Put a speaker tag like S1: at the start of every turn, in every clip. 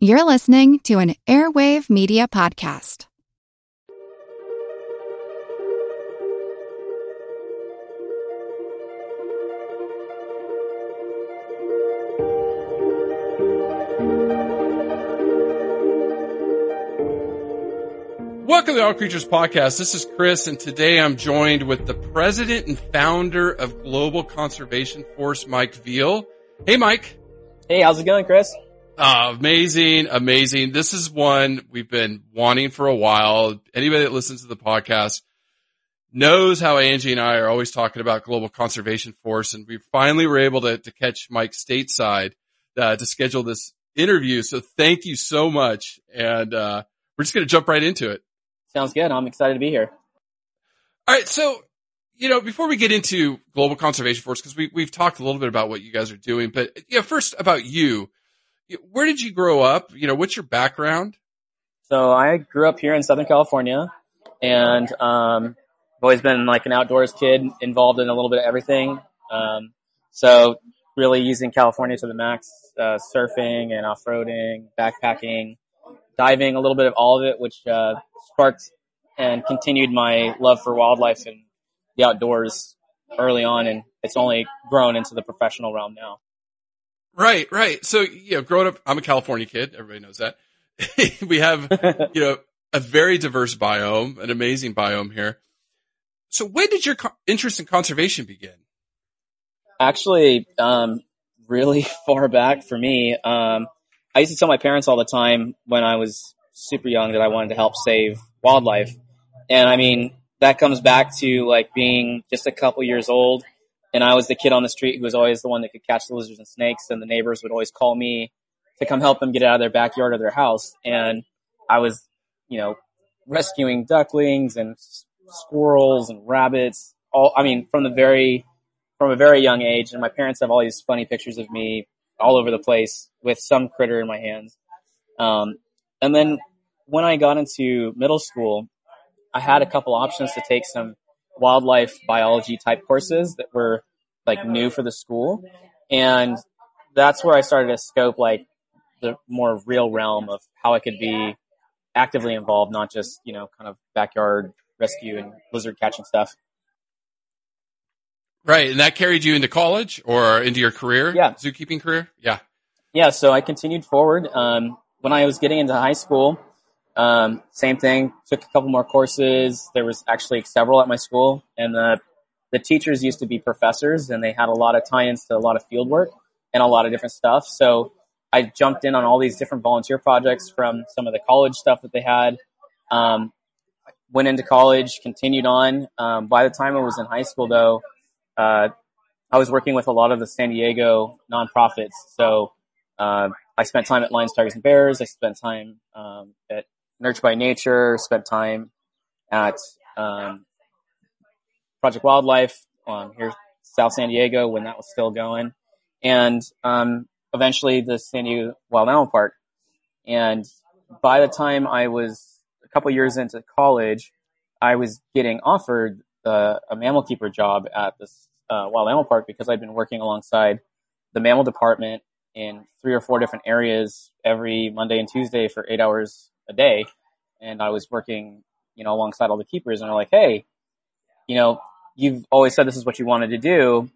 S1: You're listening to an Airwave Media Podcast.
S2: Welcome to the All Creatures Podcast. This is Chris, and today I'm joined with the president and founder of Global Conservation Force, Mike Veale. Hey, Mike.
S3: Hey, how's it going, Chris?
S2: Uh, amazing, amazing. This is one we've been wanting for a while. Anybody that listens to the podcast knows how Angie and I are always talking about Global Conservation Force, and we finally were able to, to catch Mike stateside uh, to schedule this interview. So thank you so much, and uh, we're just going to jump right into it.
S3: Sounds good. I'm excited to be here.
S2: All right. So, you know, before we get into Global Conservation Force, because we, we've talked a little bit about what you guys are doing, but you know, first about you, where did you grow up? You know, what's your background?
S3: So I grew up here in Southern California and, um, I've always been like an outdoors kid involved in a little bit of everything. Um, so really using California to the max, uh, surfing and off-roading, backpacking, diving, a little bit of all of it, which, uh, sparked and continued my love for wildlife and the outdoors early on, and it's only grown into the professional realm now.
S2: Right, right. So, you know, growing up, I'm a California kid. Everybody knows that. we have, you know, a very diverse biome, an amazing biome here. So when did your co- interest in conservation begin?
S3: Actually, um, really far back for me. Um, I used to tell my parents all the time when I was super young that I wanted to help save wildlife. And I mean, that comes back to like being just a couple years old. And I was the kid on the street who was always the one that could catch the lizards and snakes. And the neighbors would always call me to come help them get out of their backyard or their house. And I was, you know, rescuing ducklings and squirrels and rabbits. All, I mean, from the very, from a very young age. And my parents have all these funny pictures of me all over the place with some critter in my hands. Um, and then when I got into middle school, I had a couple options to take some wildlife biology type courses that were like new for the school. And that's where I started to scope like the more real realm of how I could be actively involved, not just, you know, kind of backyard rescue and lizard catching stuff.
S2: Right. And that carried you into college or into your career?
S3: Yeah.
S2: Zookeeping career? Yeah.
S3: Yeah. So I continued forward. Um, when I was getting into high school, um, same thing. Took a couple more courses. There was actually several at my school, and the the teachers used to be professors, and they had a lot of tie-ins to a lot of field work and a lot of different stuff. So I jumped in on all these different volunteer projects from some of the college stuff that they had. Um, went into college, continued on. Um, by the time I was in high school, though, uh, I was working with a lot of the San Diego nonprofits. So uh, I spent time at Lions, Tigers, and Bears. I spent time um, at Nurture by Nature, spent time at um, Project Wildlife um, here South San Diego when that was still going, and um, eventually the San Diego Wild Animal Park. And by the time I was a couple years into college, I was getting offered uh, a mammal keeper job at this uh, Wild Animal Park because I'd been working alongside the mammal department in three or four different areas every Monday and Tuesday for eight hours a day. And I was working, you know, alongside all the keepers and they're like, Hey, you know, you've always said this is what you wanted to do.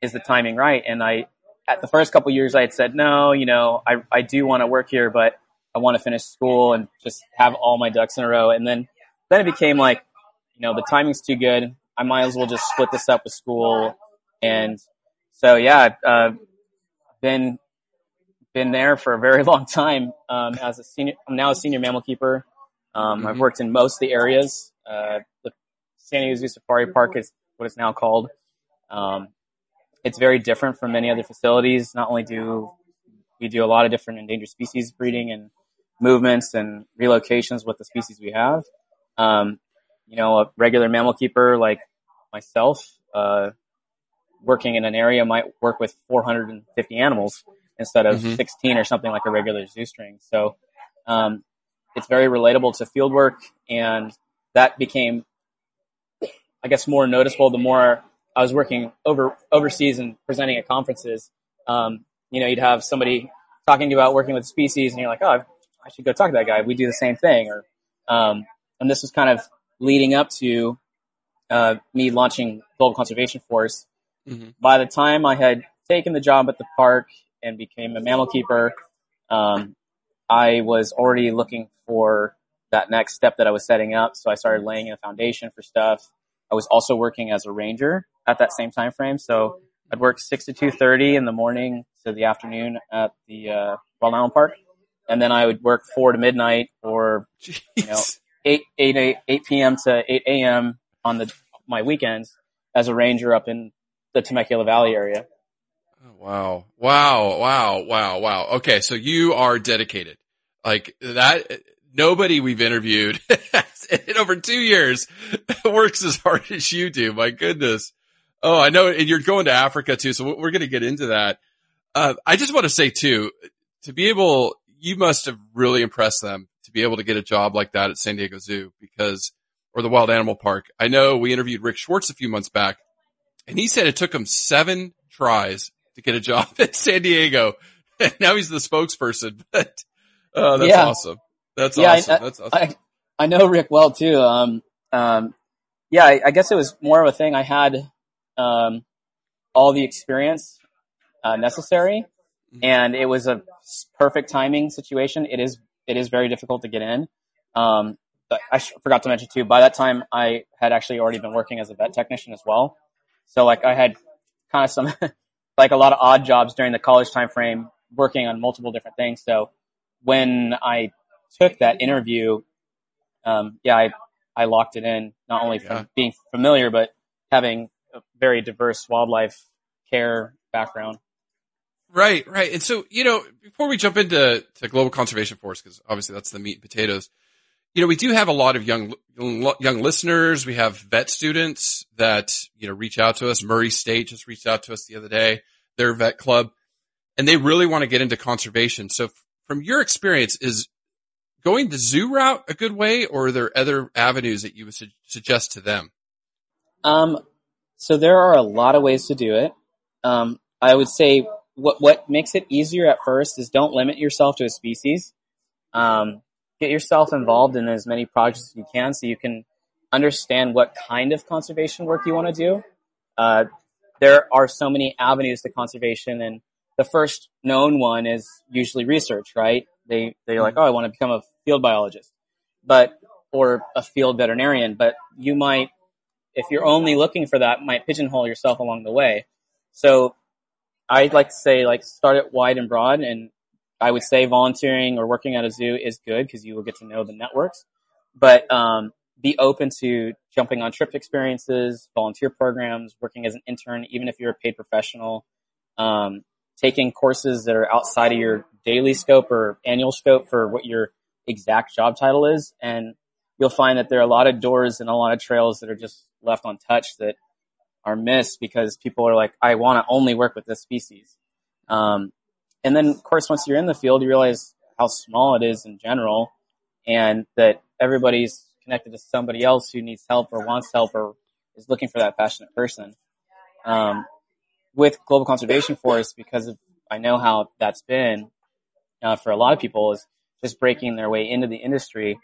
S3: Is the timing right? And I, at the first couple years, I had said, no, you know, I, I do want to work here, but I want to finish school and just have all my ducks in a row. And then, then it became like, you know, the timing's too good. I might as well just split this up with school. And so, yeah, uh, been, been there for a very long time. Um, as a senior, I'm now a senior mammal keeper. Um,
S2: Mm-hmm.
S3: I've worked in most of the areas. Uh, the San Diego Zoo Safari Park is what it's now called. Um, it's very different from many other facilities. Not only do we do a lot of different endangered species breeding and movements and relocations with the species we have. Um, you know, a regular mammal keeper like myself, uh, working in an area might work with 450 animals instead of
S2: Mhm.
S3: 16 or something like a regular zoo string. So, um, it's very relatable to field work and that became, I guess, more noticeable the more I was working over overseas and presenting at conferences. Um, you know, you'd have somebody talking about working with species, and you're like, oh, I should go talk to that guy. We do the same thing, or um, and this was kind of leading up to uh, me launching Global Conservation Force.
S2: Mhm.
S3: By the time I had taken the job at the park and became a mammal keeper, um, I was already looking for that next step that I was setting up. So I started laying a foundation for stuff. I was also working as a ranger at that same time frame. So I'd work six to two thirty in the morning to the afternoon at the uh, Wild Animal Park, and then I would work four to midnight or
S2: Jeez.
S3: know, 8, 8, 8, 8 p.m. to 8 a.m. on the my weekends as a ranger up in the Temecula Valley area.
S2: Oh, wow. Wow. Wow. Wow. Wow. Okay. So you are dedicated. Like that. Nobody we've interviewed in over two years works as hard as you do. My goodness. Oh, I know. And you're going to Africa too. So we're going to get into that. Uh, I just want to say too, to be able, you must have really impressed them to be able to get a job like that at San Diego Zoo because, or the Wild Animal Park. I know we interviewed Rick Schwartz a few months back and he said it took him seven tries to get a job at San Diego. And now he's the spokesperson. But oh, that's
S3: Yeah.
S2: awesome. That's
S3: Yeah, I-
S2: awesome. that's awesome.
S3: I I know Rick well too. Um, um, yeah, I, I guess it was more of a thing. I had um, all the experience uh, necessary,
S2: Mhm.
S3: and it was a perfect timing situation. It is it is very difficult to get in. Um, I sh- forgot to mention too. By that time, I had actually already been working as a vet technician as well. So like I had kind of some like a lot of odd jobs during the college time frame, working on multiple different things. So when I took that interview, um, yeah, I, I locked it in not only from
S2: Yeah.
S3: being familiar, but having a very diverse wildlife care background.
S2: Right, right. And so, you know, before we jump into to Global Conservation Force, because obviously that's the meat and potatoes, you know, we do have a lot of young, young listeners. We have vet students that, you know, reach out to us. Murray State just reached out to us the other day, their vet club, and they really want to get into conservation. So f- from your experience, is going the zoo route a good way or are there other avenues that you would su- suggest to them?
S3: Um, so there are a lot of ways to do it. Um, I would say what what makes it easier at first is don't limit yourself to a species. Um, get yourself involved in as many projects as you can, so you can understand what kind of conservation work you want to do. Uh, there are so many avenues to conservation, and the first known one is usually research, right? They they're like, oh, I want to become a field biologist, but or a field veterinarian, but you might if you're only looking for that, might pigeonhole yourself along the way. So I'd like to say like start it wide and broad and I would say volunteering or working at a zoo is good because you will get to know the networks, but um, be open to jumping on trip experiences, volunteer programs, working as an intern, even if you're a paid professional, um, taking courses that are outside of your daily scope or annual scope for what your exact job title is. And you'll find that there are a lot of doors and a lot of trails that are just left untouched that are missed because people are like, I want to only work with this species. Um, and then, of course, once you're in the field, you realize how small it is in general and that everybody's connected to somebody else who needs help or wants help or is looking for that passionate person. Um, with Global Conservation Force, because of, I know how that's been uh, for a lot of people, is just breaking their way into the industry.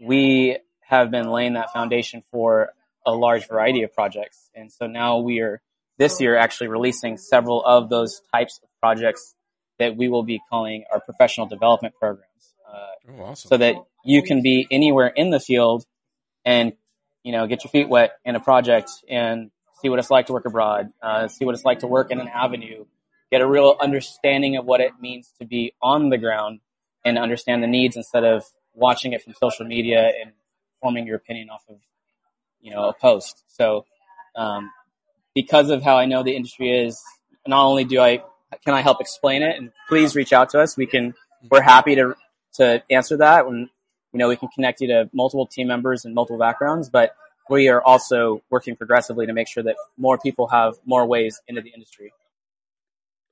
S3: We have been laying that foundation for a large variety of projects. And so now we are this year actually releasing several of those types of projects that we will be calling our professional development programs. Uh,
S2: Oh, awesome.
S3: so that you can be anywhere in the field and, you know, get your feet wet in a project and see what it's like to work abroad, uh, see what it's like to work in an avenue, get a real understanding of what it means to be on the ground and understand the needs instead of watching it from social media and forming your opinion off of, you know, a post. So, um, because of how I know the industry is, not only do I, can I help explain it and please reach out to us. We can, we're happy to, to answer that when, you know, we can connect you to multiple team members and multiple backgrounds, but we are also working progressively to make sure that more people have more ways into the industry.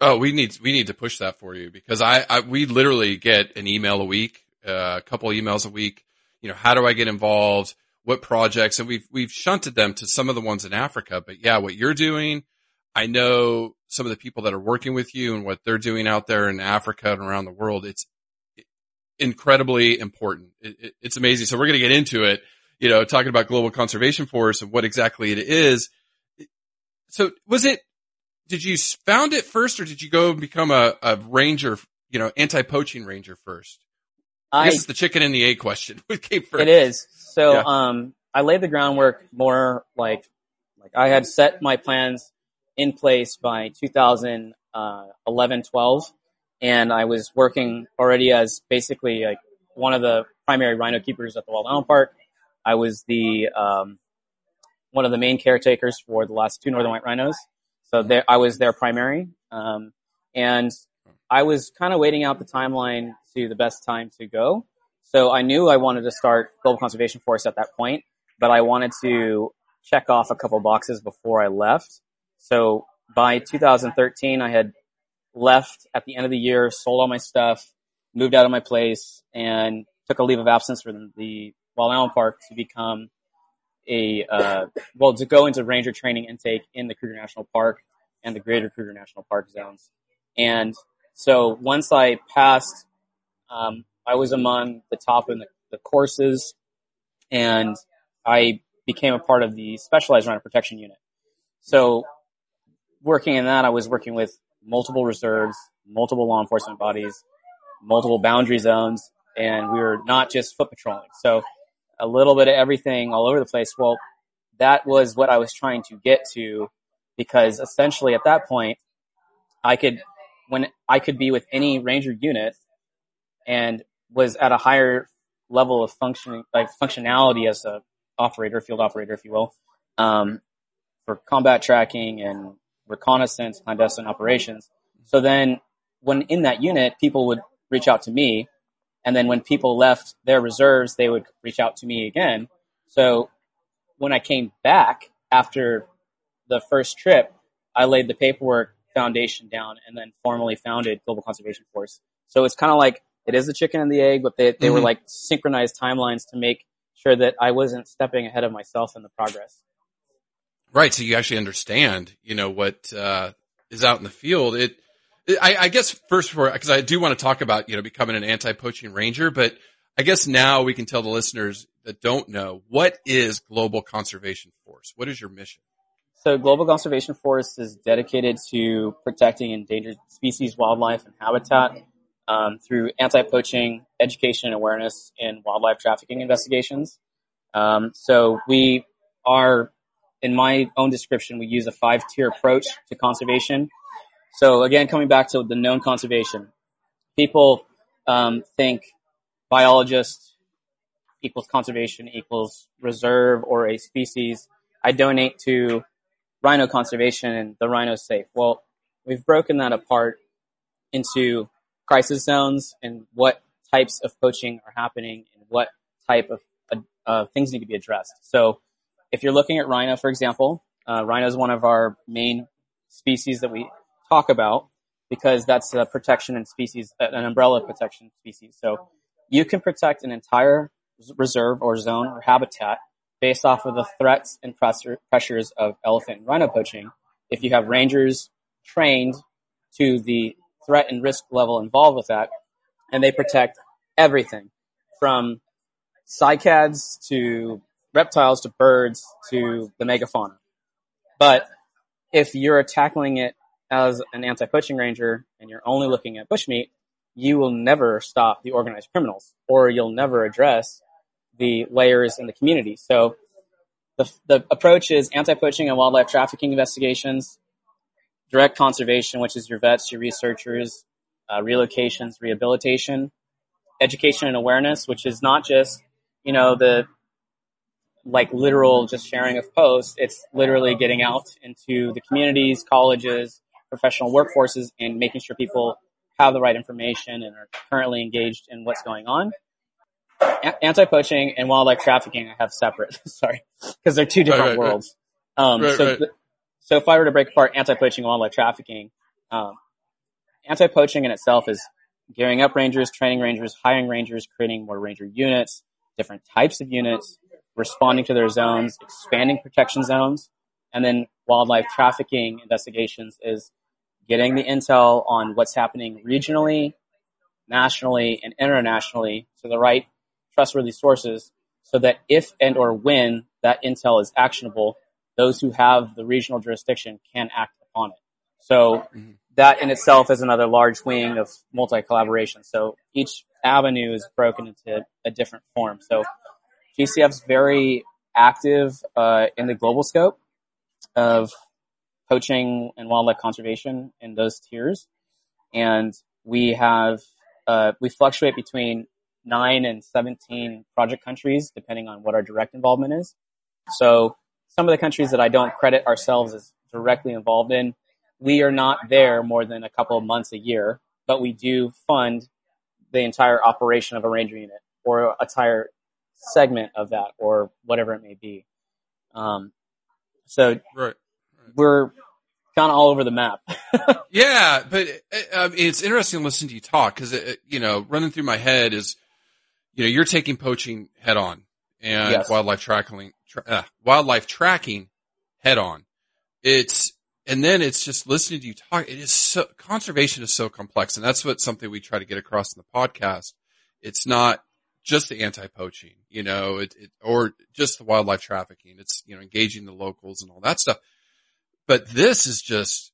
S2: Oh, we need we need to push that for you because I, I we literally get an email a week, uh, a couple emails a week. You know, how do I get involved? What projects? And we've we've shunted them to some of the ones in Africa. But yeah, what you're doing, I know some of the people that are working with you and what they're doing out there in Africa and around the world. It's incredibly important. It, it, it's amazing. So we're going to get into it, you know, talking about global conservation force and what exactly it is. So was it, did you found it first or did you go and become a, a ranger, you know, anti-poaching ranger first? I, I guess it's the chicken and the egg question. What came first?
S3: It is. So, yeah. um, I laid the groundwork more like, like I had set my plans in place by 2011, uh, 12 and I was working already as basically like one of the primary rhino keepers at the Wild Animal Park. I was the um, one of the main caretakers for the last two northern white rhinos, so there, I was their primary, um, and I was kind of waiting out the timeline to the best time to go. So I knew I wanted to start Global Conservation Force at that point, but I wanted to check off a couple boxes before I left. So by 2013, I had left at the end of the year, sold all my stuff, moved out of my place, and took a leave of absence from the Wild Animal Park to become a uh, well to go into ranger training intake in the Kruger National Park and the Greater Kruger National Park zones. And so once I passed, um, I was among the top in the, the courses, and I became a part of the Specialized Rhino Protection Unit. So working in that, I was working with multiple reserves, multiple law enforcement bodies, multiple boundary zones, and we were not just foot patrolling. So a little bit of everything all over the place. Well, that was what I was trying to get to because essentially at that point, I could, when I could be with any ranger unit and was at a higher level of functioning, like functionality as a operator, field operator, if you will, um, for combat tracking and reconnaissance, clandestine operations. So then when in that unit, people would reach out to me. And then when people left their reserves, they would reach out to me again. So when I came back after the first trip, I laid the paperwork foundation down and then formally founded Global Conservation Force. So it's kind of like it is the chicken and the egg, but they, they mm-hmm. were like synchronized timelines to make sure that I wasn't stepping ahead of myself in the progress.
S2: Right. So you actually understand, you know, what, uh, is out in the field. It, it I, I, guess first for, cause I do want to talk about, you know, becoming an anti-poaching ranger, but I guess now we can tell the listeners that don't know what is Global Conservation Force? What is your mission?
S3: So Global Conservation Force is dedicated to protecting endangered species, wildlife, and habitat um, through anti-poaching, education awareness, in wildlife trafficking investigations. Um, so we are in my own description, we use a five tier approach to conservation. So again, coming back to the known conservation, people um, think biologist equals conservation equals reserve or a species. I donate to rhino conservation and the rhino's safe. Well, we've broken that apart into crisis zones and what types of poaching are happening and what type of uh, things need to be addressed. So if you're looking at rhino, for example, uh, rhino is one of our main species that we talk about because that's a protection and species, an umbrella protection species. So you can protect an entire reserve or zone or habitat based off of the threats and pressures of elephant and rhino poaching if you have rangers trained to the threat and risk level involved with that, and they protect everything from cycads to reptiles to birds to the megafauna. But if you're tackling it as an anti-poaching ranger and you're only looking at bushmeat, you will never stop the organized criminals or you'll never address the layers in the community. So the, the approach is anti-poaching and wildlife trafficking investigations, direct conservation, which is your vets, your researchers, uh, relocations, rehabilitation, education and awareness, which is not just, you know, the like literal just sharing of posts. It's literally getting out into the communities, colleges, professional workforces, and making sure people have the right information and are currently engaged in what's going on. A- anti-poaching and wildlife trafficking I have separate. Sorry, because they're two different right, right, worlds. Right. Um, so, th- so if I were to break apart anti-poaching and wildlife trafficking, um, anti-poaching in itself is gearing up rangers, training rangers, hiring rangers, creating more ranger units, different types of units, responding to their zones, expanding protection zones. And then wildlife trafficking investigations is getting the intel on what's happening regionally, nationally, and internationally to the right trustworthy sources so that if and or when that intel is actionable, those who have the regional jurisdiction can act upon it. So mm-hmm. that in itself is another large wing of multi-collaboration. So each avenue is broken into a different form. So GCF is very active uh, in the global scope of poaching and wildlife conservation in those tiers. And we have, uh, we fluctuate between nine and 17 project countries, depending on what our direct involvement is. So some of the countries that I don't credit ourselves as directly involved in, we are not there more than a couple of months a year, but we do fund the entire operation of a ranger unit or a entire segment of that or whatever it may be. Um, so
S2: right.
S3: we're kind of all over the map.
S2: yeah, but uh, it's interesting to listen to you talk because you know running through my head is you know you're taking poaching head on and yes. wildlife tracking tra- uh, wildlife tracking head on. It's and then it's just listening to you talk. It is so conservation is so complex, and that's what something we try to get across in the podcast. It's not just the anti-poaching, you know, it, it, or just the wildlife trafficking. It's, you know, engaging the locals and all that stuff. But this is just,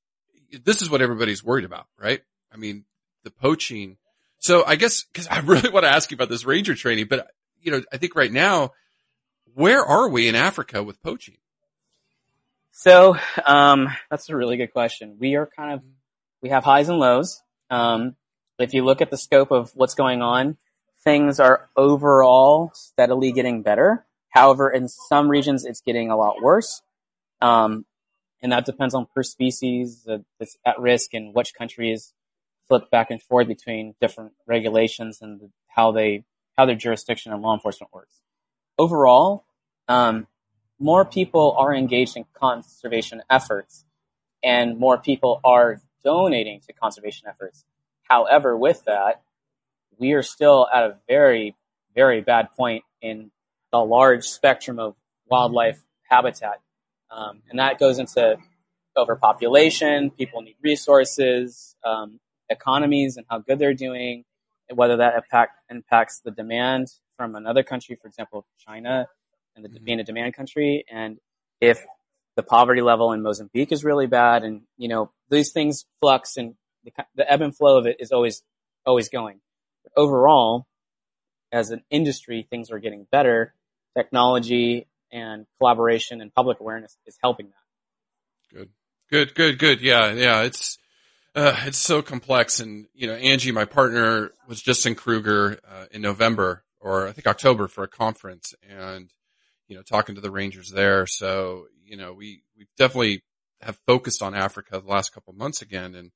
S2: this is what everybody's worried about, right? I mean, the poaching. So I guess, cause I really want to ask you about this ranger training, but you know, I think right now, where are we in Africa with poaching?
S3: So, um, that's a really good question. We are kind of, we have highs and lows. Um, if you look at the scope of what's going on, things are overall steadily getting better. However, in some regions, it's getting a lot worse. Um, and that depends on per species that's at risk and which countries flip back and forth between different regulations and how they, how their jurisdiction and law enforcement works. Overall, um, more people are engaged in conservation efforts and more people are donating to conservation efforts. However, with that, we are still at a very, very bad point in the large spectrum of wildlife habitat. Um, and that goes into overpopulation, people need resources, um, economies and how good they're doing, and whether that impact, impacts the demand from another country, for example, China, and the, mm-hmm. being a demand country, and if the poverty level in Mozambique is really bad, and you know these things flux, and the, the ebb and flow of it is always always going overall, as an industry, things are getting better. Technology and collaboration and public awareness is helping that.
S2: Good, good, good, good. Yeah, yeah. It's uh, it's so complex, and you know, Angie, my partner, was just in Kruger uh, in November or I think October for a conference, and you know, talking to the rangers there. So you know, we we definitely have focused on Africa the last couple months again, and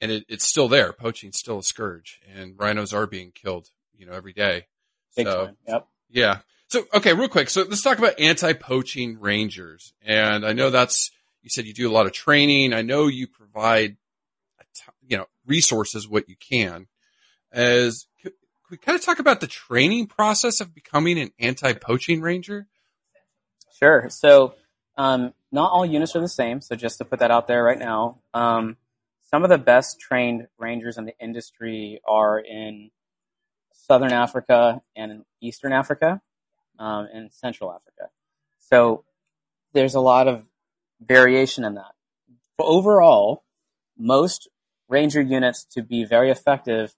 S2: and it, it's still there. Poaching's still a scourge, and rhinos are being killed, you know, every day.
S3: Big so, time. Yep.
S2: Yeah. So, okay, real quick. So let's talk about anti-poaching rangers. And I know that's, you said you do a lot of training. I know you provide, you know, resources, what you can. As, could we kind of talk about the training process of becoming an anti-poaching ranger?
S3: Sure. So, um, not all units are the same. So just to put that out there right now, um, some of the best trained rangers in the industry are in Southern Africa and in Eastern Africa um, and Central Africa. So there's a lot of variation in that. But overall, most ranger units to be very effective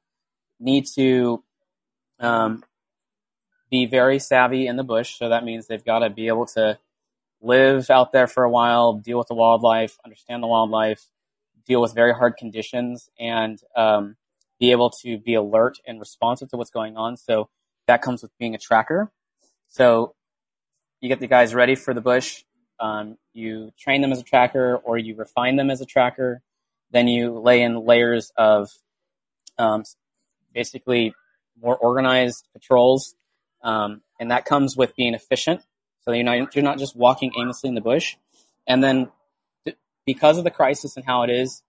S3: need to um, be very savvy in the bush. So that means they've got to be able to live out there for a while, deal with the wildlife, understand the wildlife, deal with very hard conditions and um, be able to be alert and responsive to what's going on. So that comes with being a tracker. So you get the guys ready for the bush. Um, you train them as a tracker or you refine them as a tracker. Then you lay in layers of um, basically more organized patrols. Um, and that comes with being efficient. So you're not, you're not just walking aimlessly in the bush. And then because of the crisis and how it is,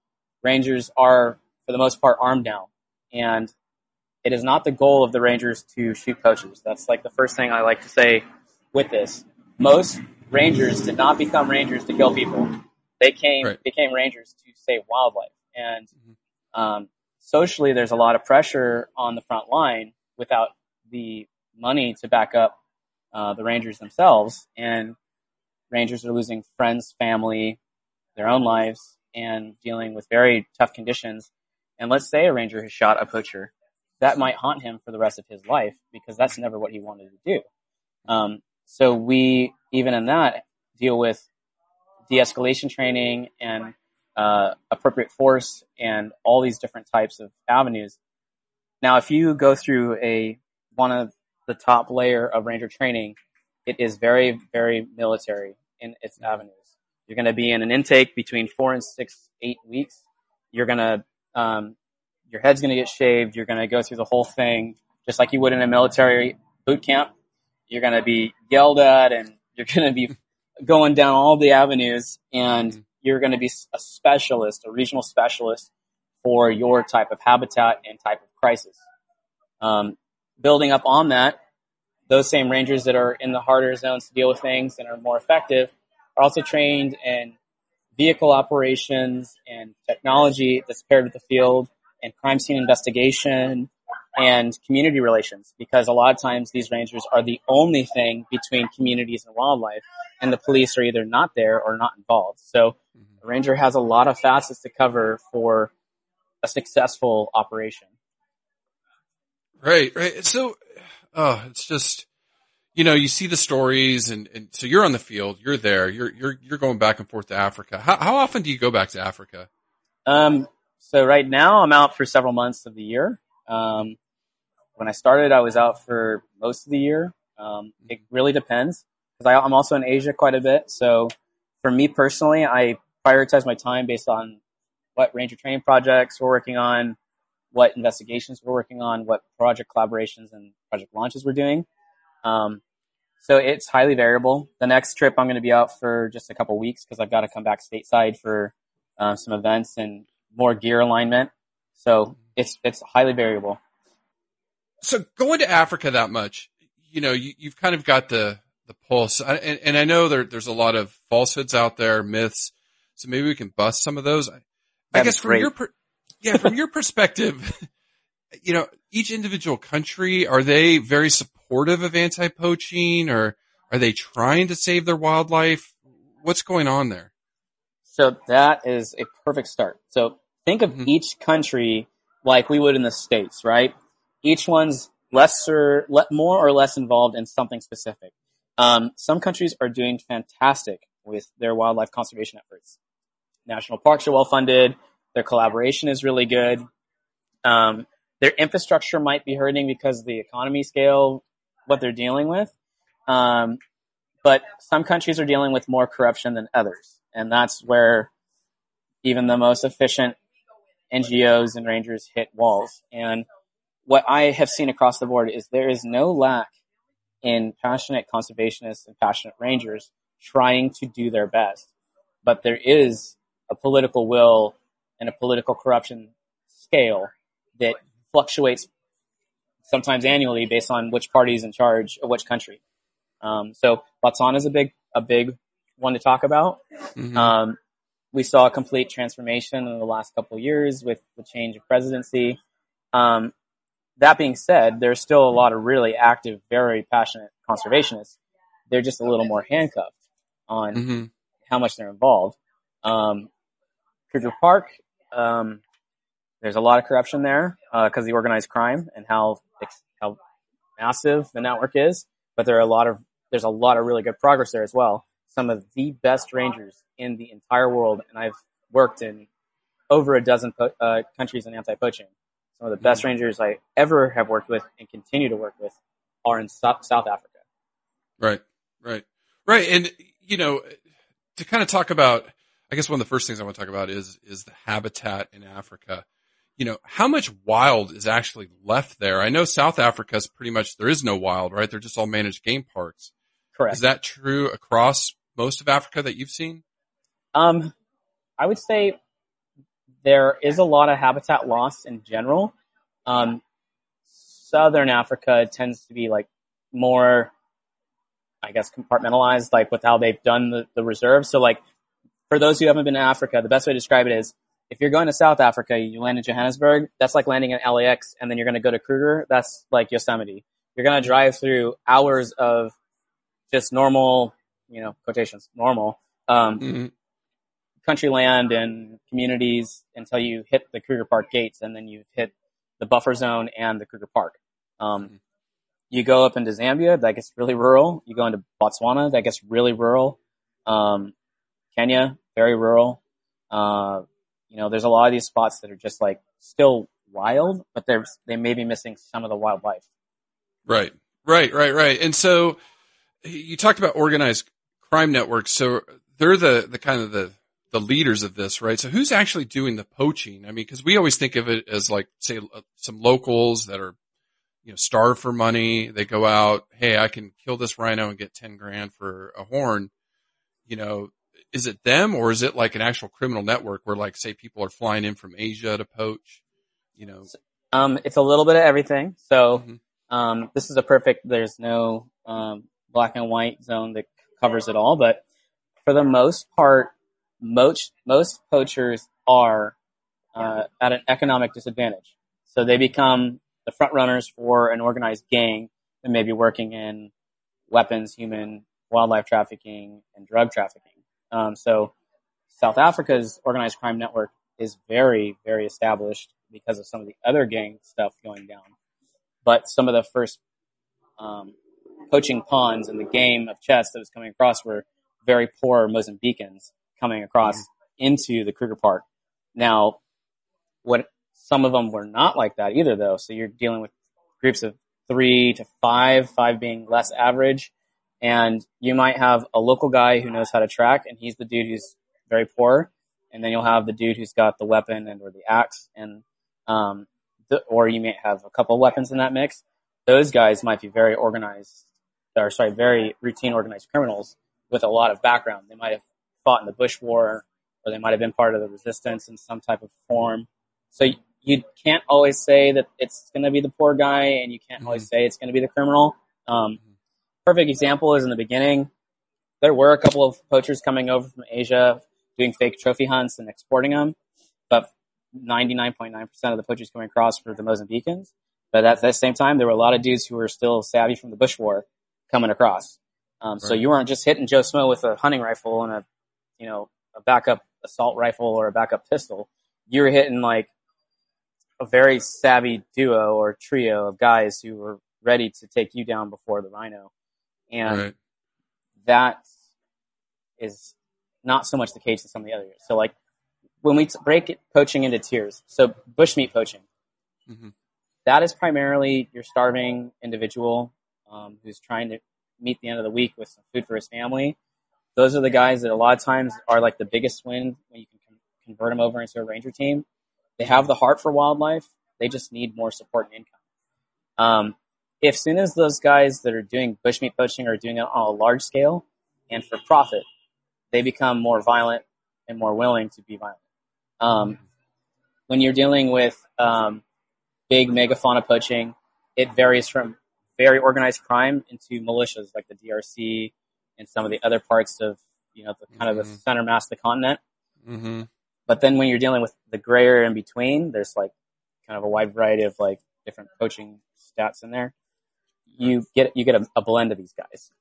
S3: Rangers are, for the most part, armed now. And it is not the goal of the Rangers to shoot poachers. That's like the first thing I like to say with this. most rangers did not become rangers to kill people. They came
S2: Right.
S3: became rangers to save wildlife. And
S2: Mhm.
S3: um, socially, there's a lot of pressure on the front line without the money to back up uh, the rangers themselves. And rangers are losing friends, family, their own lives, and dealing with very tough conditions. And let's say a ranger has shot a poacher, that might haunt him for the rest of his life because that's never what he wanted to do. Um, so we, even in that, deal with de-escalation training and uh, appropriate force and all these different types of avenues. Now, if you go through a one of the top layer of ranger training, it is very, very military in its avenues. You're going to be in an intake between four and six, eight weeks. You're going to, um, your head's going to get shaved. You're going to go through the whole thing just like you would in a military boot camp. You're going to be yelled at and you're going to be going down all the avenues and
S2: Mhm.
S3: you're going to be a specialist, a regional specialist for your type of habitat and type of crisis. Um, building up on that, those same rangers that are in the harder zones to deal with things and are more effective are also trained in vehicle operations and technology that's paired with the field and crime scene investigation and community relations because a lot of times these rangers are the only thing between communities and wildlife and the police are either not there or not involved. So mm-hmm. a ranger has a lot of facets to cover for a successful operation.
S2: Right, right. So, oh, it's just, you know, you see the stories and, and so you're on the field, you're there, you're, you're, you're going back and forth to Africa. How, how often do you go back to Africa?
S3: Um, so right now I'm out for several months of the year. Um, when I started, I was out for most of the year. Um, it really depends because I'm also in Asia quite a bit. So for me personally, I prioritize my time based on what ranger training projects we're working on, what investigations we're working on, what project collaborations and project launches we're doing. Um, so it's highly variable. The next trip I'm going to be out for just a couple weeks because I've got to come back stateside for uh, some events and more gear alignment. So it's it's highly variable.
S2: So going to Africa that much, you know, you, you've kind of got the, the pulse I- and, and I know there, there's a lot of falsehoods out there, myths. So maybe we can bust some of those. I, I guess from
S3: great.
S2: your, per, yeah, from your perspective, you know, each individual country, are they very supportive of anti-poaching or are they trying to save their wildlife? What's going on there?
S3: So that is a perfect start. So think of
S2: Mhm.
S3: each country like we would in the states, right? Each one's lesser, le- more or less involved in something specific. Um, some countries are doing fantastic with their wildlife conservation efforts. National parks are well funded. Their collaboration is really good. Um, their infrastructure might be hurting because the economy scale, what they're dealing with. Um, but some countries are dealing with more corruption than others. And that's where even the most efficient NGOs and rangers hit walls. And what I have seen across the board is there is no lack in passionate conservationists and passionate rangers trying to do their best. But there is a political will and a political corruption scale that fluctuates sometimes annually based on which party is in charge of which country. Um, so Botswana is a big, a big one to talk about.
S2: Mhm.
S3: Um, we saw a complete transformation in the last couple of years with the change of presidency. Um, that being said, there's still a lot of really active, very passionate conservationists. They're just a little more handcuffed on
S2: Mhm.
S3: how much they're involved. Um, Kruger Park, um, there's a lot of corruption there because of the organized crime and how how massive the network is. But there are a lot of there's a lot of really good progress there as well. Some of the best rangers in the entire world, and I've worked in over a dozen po- uh, countries in anti-poaching. Some of the best rangers I ever have worked with and continue to work with are in South, South Africa.
S2: Right, right, right. And you know, to kind of talk about, I guess one of the first things I want to talk about is is the habitat in Africa. You know, how much wild is actually left there? I know South Africa is pretty much there is no wild, right? They're just all managed game parks.
S3: Correct.
S2: Is that true across most of Africa that you've seen?
S3: Um, I would say there is a lot of habitat loss in general. Um, Southern Africa tends to be like more I guess, compartmentalized, like with how they've done the, the reserve. So like, for those who haven't been to Africa, the best way to describe it is if you're going to South Africa, you land in Johannesburg, that's like landing in LAX, and then you're going to go to Kruger, that's like Yosemite. You're going to drive through hours of just normal, you know, quotations, normal, um,
S2: Mhm.
S3: country land and communities until you hit the Kruger Park gates, and then you hit the buffer zone and the Kruger Park. Um,
S2: Mhm.
S3: you go up into Zambia, that gets really rural. You go into Botswana, that gets really rural. Um, Kenya, very rural. Uh, you know, there's a lot of these spots that are just like still wild, but they're they may be missing some of the wildlife.
S2: Right, right, right, right. And so you talked about organized crime networks. So they're the, the kind of the, the leaders of this, right? So who's actually doing the poaching? I mean, cause we always think of it as like, say, uh, some locals that are, you know, starved for money. They go out, Hey, I can kill this rhino and get 10 grand for a horn. You know, is it them or is it like an actual criminal network where like, say people are flying in from Asia to poach? You know,
S3: Um, it's a little bit of everything. So
S2: Mhm.
S3: um, this is a perfect. There's no um, black and white zone that covers it all, but for the most part, most most poachers are uh, at an economic disadvantage. So they become the front runners for an organized gang that may be working in weapons, human, wildlife trafficking, and drug trafficking. Um, so South Africa's organized crime network is very, very established because of some of the other gang stuff going down. But some of the first um, poaching pawns in the game of chess that was coming across were very poor Mozambicans coming across into the Kruger Park. Now, what some of them were not like that either, though. So you're dealing with groups of three to five, five being less average, and you might have a local guy who knows how to track, and he's the dude who's very poor, and then you'll have the dude who's got the weapon and or the axe, and um, the, or you may have a couple weapons in that mix. Those guys might be very organized, or sorry, very routine organized criminals with a lot of background. They might have fought in the Bush War, or they might have been part of the resistance in some type of form. So you, you can't always say that it's going to be the poor guy, and you can't always say it's going to be the criminal. Um, perfect example is in the beginning, there were a couple of poachers coming over from Asia doing fake trophy hunts and exporting them, but 99.9% of the poachers coming across were the Mozambicans. But at the same time, there were a lot of dudes who were still savvy from the Bush War coming across. Um, So you weren't just hitting Joe Smo with a hunting rifle and a, you know, a backup assault rifle or a backup pistol. You were hitting like a very savvy duo or trio of guys who were ready to take you down before the rhino. And
S2: right.
S3: that is not so much the case in some of the other years. So like when we t- break it, poaching into tiers, so bushmeat poaching,
S2: Mhm.
S3: that is primarily your starving individual um, who's trying to meet the end of the week with some food for his family. Those are the guys that a lot of times are like the biggest win when you can con- convert them over into a ranger team. They have the heart for wildlife. They just need more support and income. Um, if soon as those guys that are doing bushmeat poaching are doing it on a large scale and for profit, they become more violent and more willing to be violent. Um, when you're dealing with um, big megafauna poaching, it varies from very organized crime into militias like the DRC and some of the other parts of you know the kind of the
S2: Mhm.
S3: center mass of the continent.
S2: hmm
S3: But then when you're dealing with the gray area in between, there's like kind of a wide variety of like different poaching stats in there. You get you get a, a blend of these guys.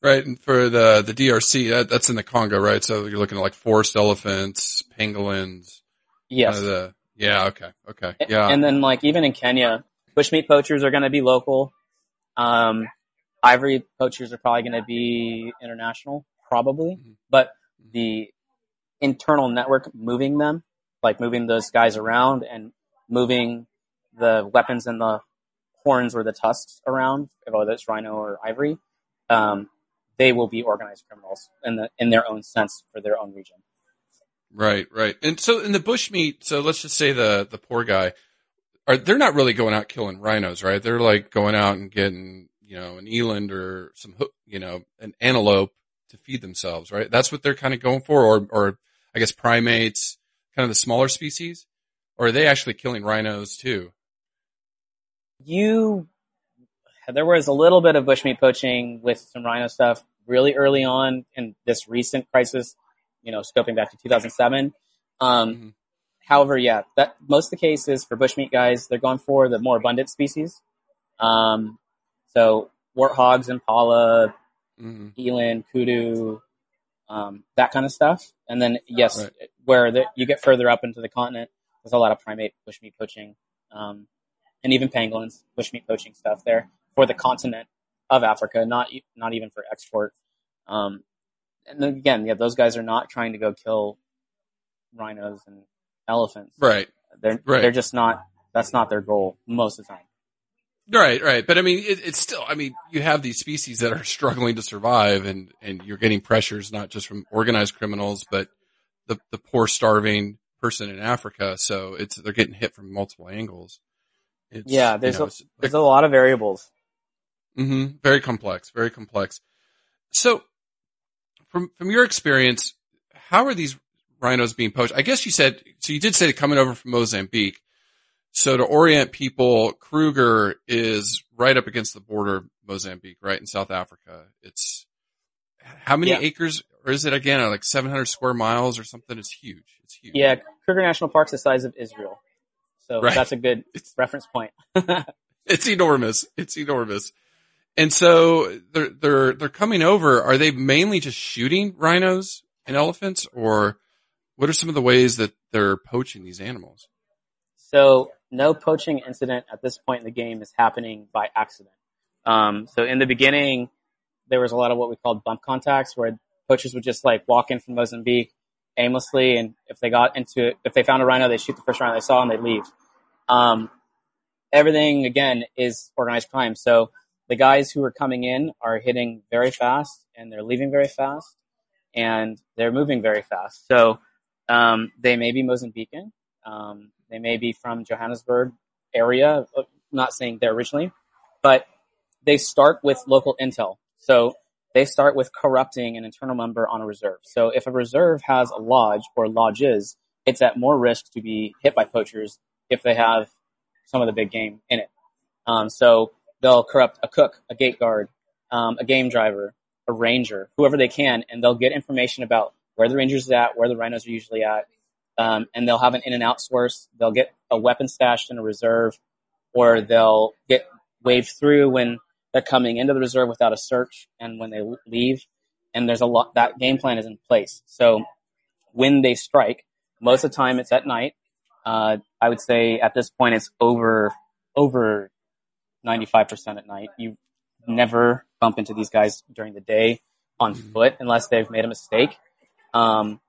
S2: Right, and for the the DRC, that, that's in the Congo, right? So you're looking at like forest elephants, pangolins.
S3: Yes.
S2: kind of the, yeah. Okay. Okay. Yeah.
S3: And then like even in Kenya, bushmeat poachers are going to be local. Um, ivory poachers are probably going to be international, probably.
S2: Mhm.
S3: But the internal network moving them, like moving those guys around and moving the weapons and the horns or the tusks around, whether it's rhino or ivory, um, they will be organized criminals in the in their own sense for their own region.
S2: Right. Right. And so in the bushmeat, so let's just say the the poor guy, are they're not really going out killing rhinos, right? They're like going out and getting you know an eland or some you know an antelope to feed themselves, right? That's what they're kind of going for, or or I guess primates, kind of the smaller species, or are they actually killing rhinos too?
S3: You there was a little bit of bushmeat poaching with some rhino stuff really early on in this recent crisis, you know, scoping back to 2007. Um,
S2: Mhm.
S3: However, yeah, that most of the cases for bushmeat guys, they're going for the more abundant species. Um, so warthogs, impala,
S2: Mhm.
S3: eland, kudu, um, that kind of stuff. And then yes,
S2: Right.
S3: where the, you get further up into the continent, there's a lot of primate bushmeat poaching, um, and even pangolins, bushmeat poaching stuff there for the continent of Africa, not not even for export. Um, and then again, yeah, those guys are not trying to go kill rhinos and elephants.
S2: Right.
S3: They're
S2: Right.
S3: they're just not. That's not their goal most of the time.
S2: Right, right. But I mean, it, it's still, I mean, you have these species that are struggling to survive and, and you're getting pressures not just from organized criminals, but the, the poor starving person in Africa. So it's, they're getting hit from multiple angles. It's,
S3: Yeah,
S2: you
S3: there's
S2: know,
S3: a, there's a lot of variables.
S2: Mm-hmm, Very complex, very complex. So, from from your experience, how are these rhinos being poached? I guess you said so. You did say coming over from Mozambique. So to orient people, Kruger is right up against the border of Mozambique, right in South Africa. It's how many
S3: Yeah.
S2: acres, or is it again like 700 square miles or something? It's huge. It's huge.
S3: Yeah, Kruger National Park's the size of Israel, so
S2: Right.
S3: that's a good
S2: It's
S3: reference point.
S2: It's enormous. It's enormous. And so they're they're they're coming over. Are they mainly just shooting rhinos and elephants, or what are some of the ways that they're poaching these animals?
S3: So no poaching incident at this point in the game is happening by accident. Um, so in the beginning, there was a lot of what we called bump contacts where poachers would just like walk in from Mozambique aimlessly. And if they got into it, if they found a rhino, they shoot the first rhino they saw and they leave. Um, everything again is organized crime. So the guys who are coming in are hitting very fast and they're leaving very fast and they're moving very fast. So, um, they may be Mozambican. Um, they may be from Johannesburg area. uh, Not saying they're originally, but they start with local intel. So they start with corrupting an internal member on a reserve. So if a reserve has a lodge or lodges, it's at more risk to be hit by poachers if they have some of the big game in it. Um, so they'll corrupt a cook, a gate guard, um, a game driver, a ranger, whoever they can, and they'll get information about where the ranger's are at, where the rhinos are usually at, um, and they'll have an in and out source. They'll get a weapon stashed in a reserve, or they'll get waved through when they're coming into the reserve without a search, and when they leave. And there's a lot that game plan is in place. So when they strike, most of the time it's at night. Uh, I would say at this point it's over over 95% at night. You never bump into these guys during the day on
S2: Mhm.
S3: foot unless they've made a mistake. Um,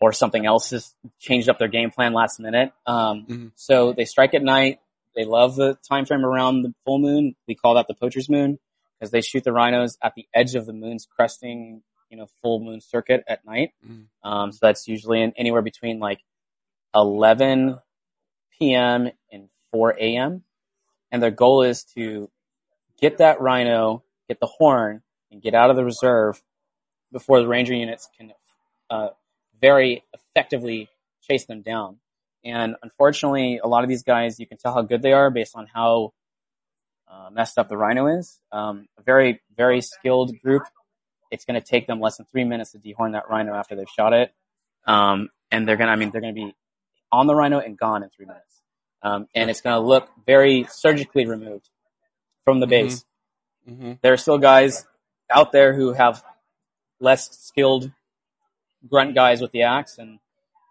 S3: or something else has changed up their game plan last minute. Um,
S2: Mhm.
S3: so they strike at night. They love the time frame around the full moon. We call that the poacher's moon because they shoot the rhinos at the edge of the moon's cresting, you know, full moon circuit at night.
S2: Mhm.
S3: Um, so that's usually in, anywhere between like 11 p.m. and 4 a.m. And their goal is to get that rhino, get the horn, and get out of the reserve before the ranger units can uh, very effectively chase them down. And unfortunately, a lot of these guys, you can tell how good they are based on how uh, messed up the rhino is. Um, a very, very skilled group. It's going to take them less than three minutes to dehorn that rhino after they've shot it. Um, and they're going to, I mean, they're going to be on the rhino and gone in three minutes. Um, and it's going to look very surgically removed from the base.
S2: Mhm.
S3: There are still guys out there who have less skilled grunt guys with the axe, and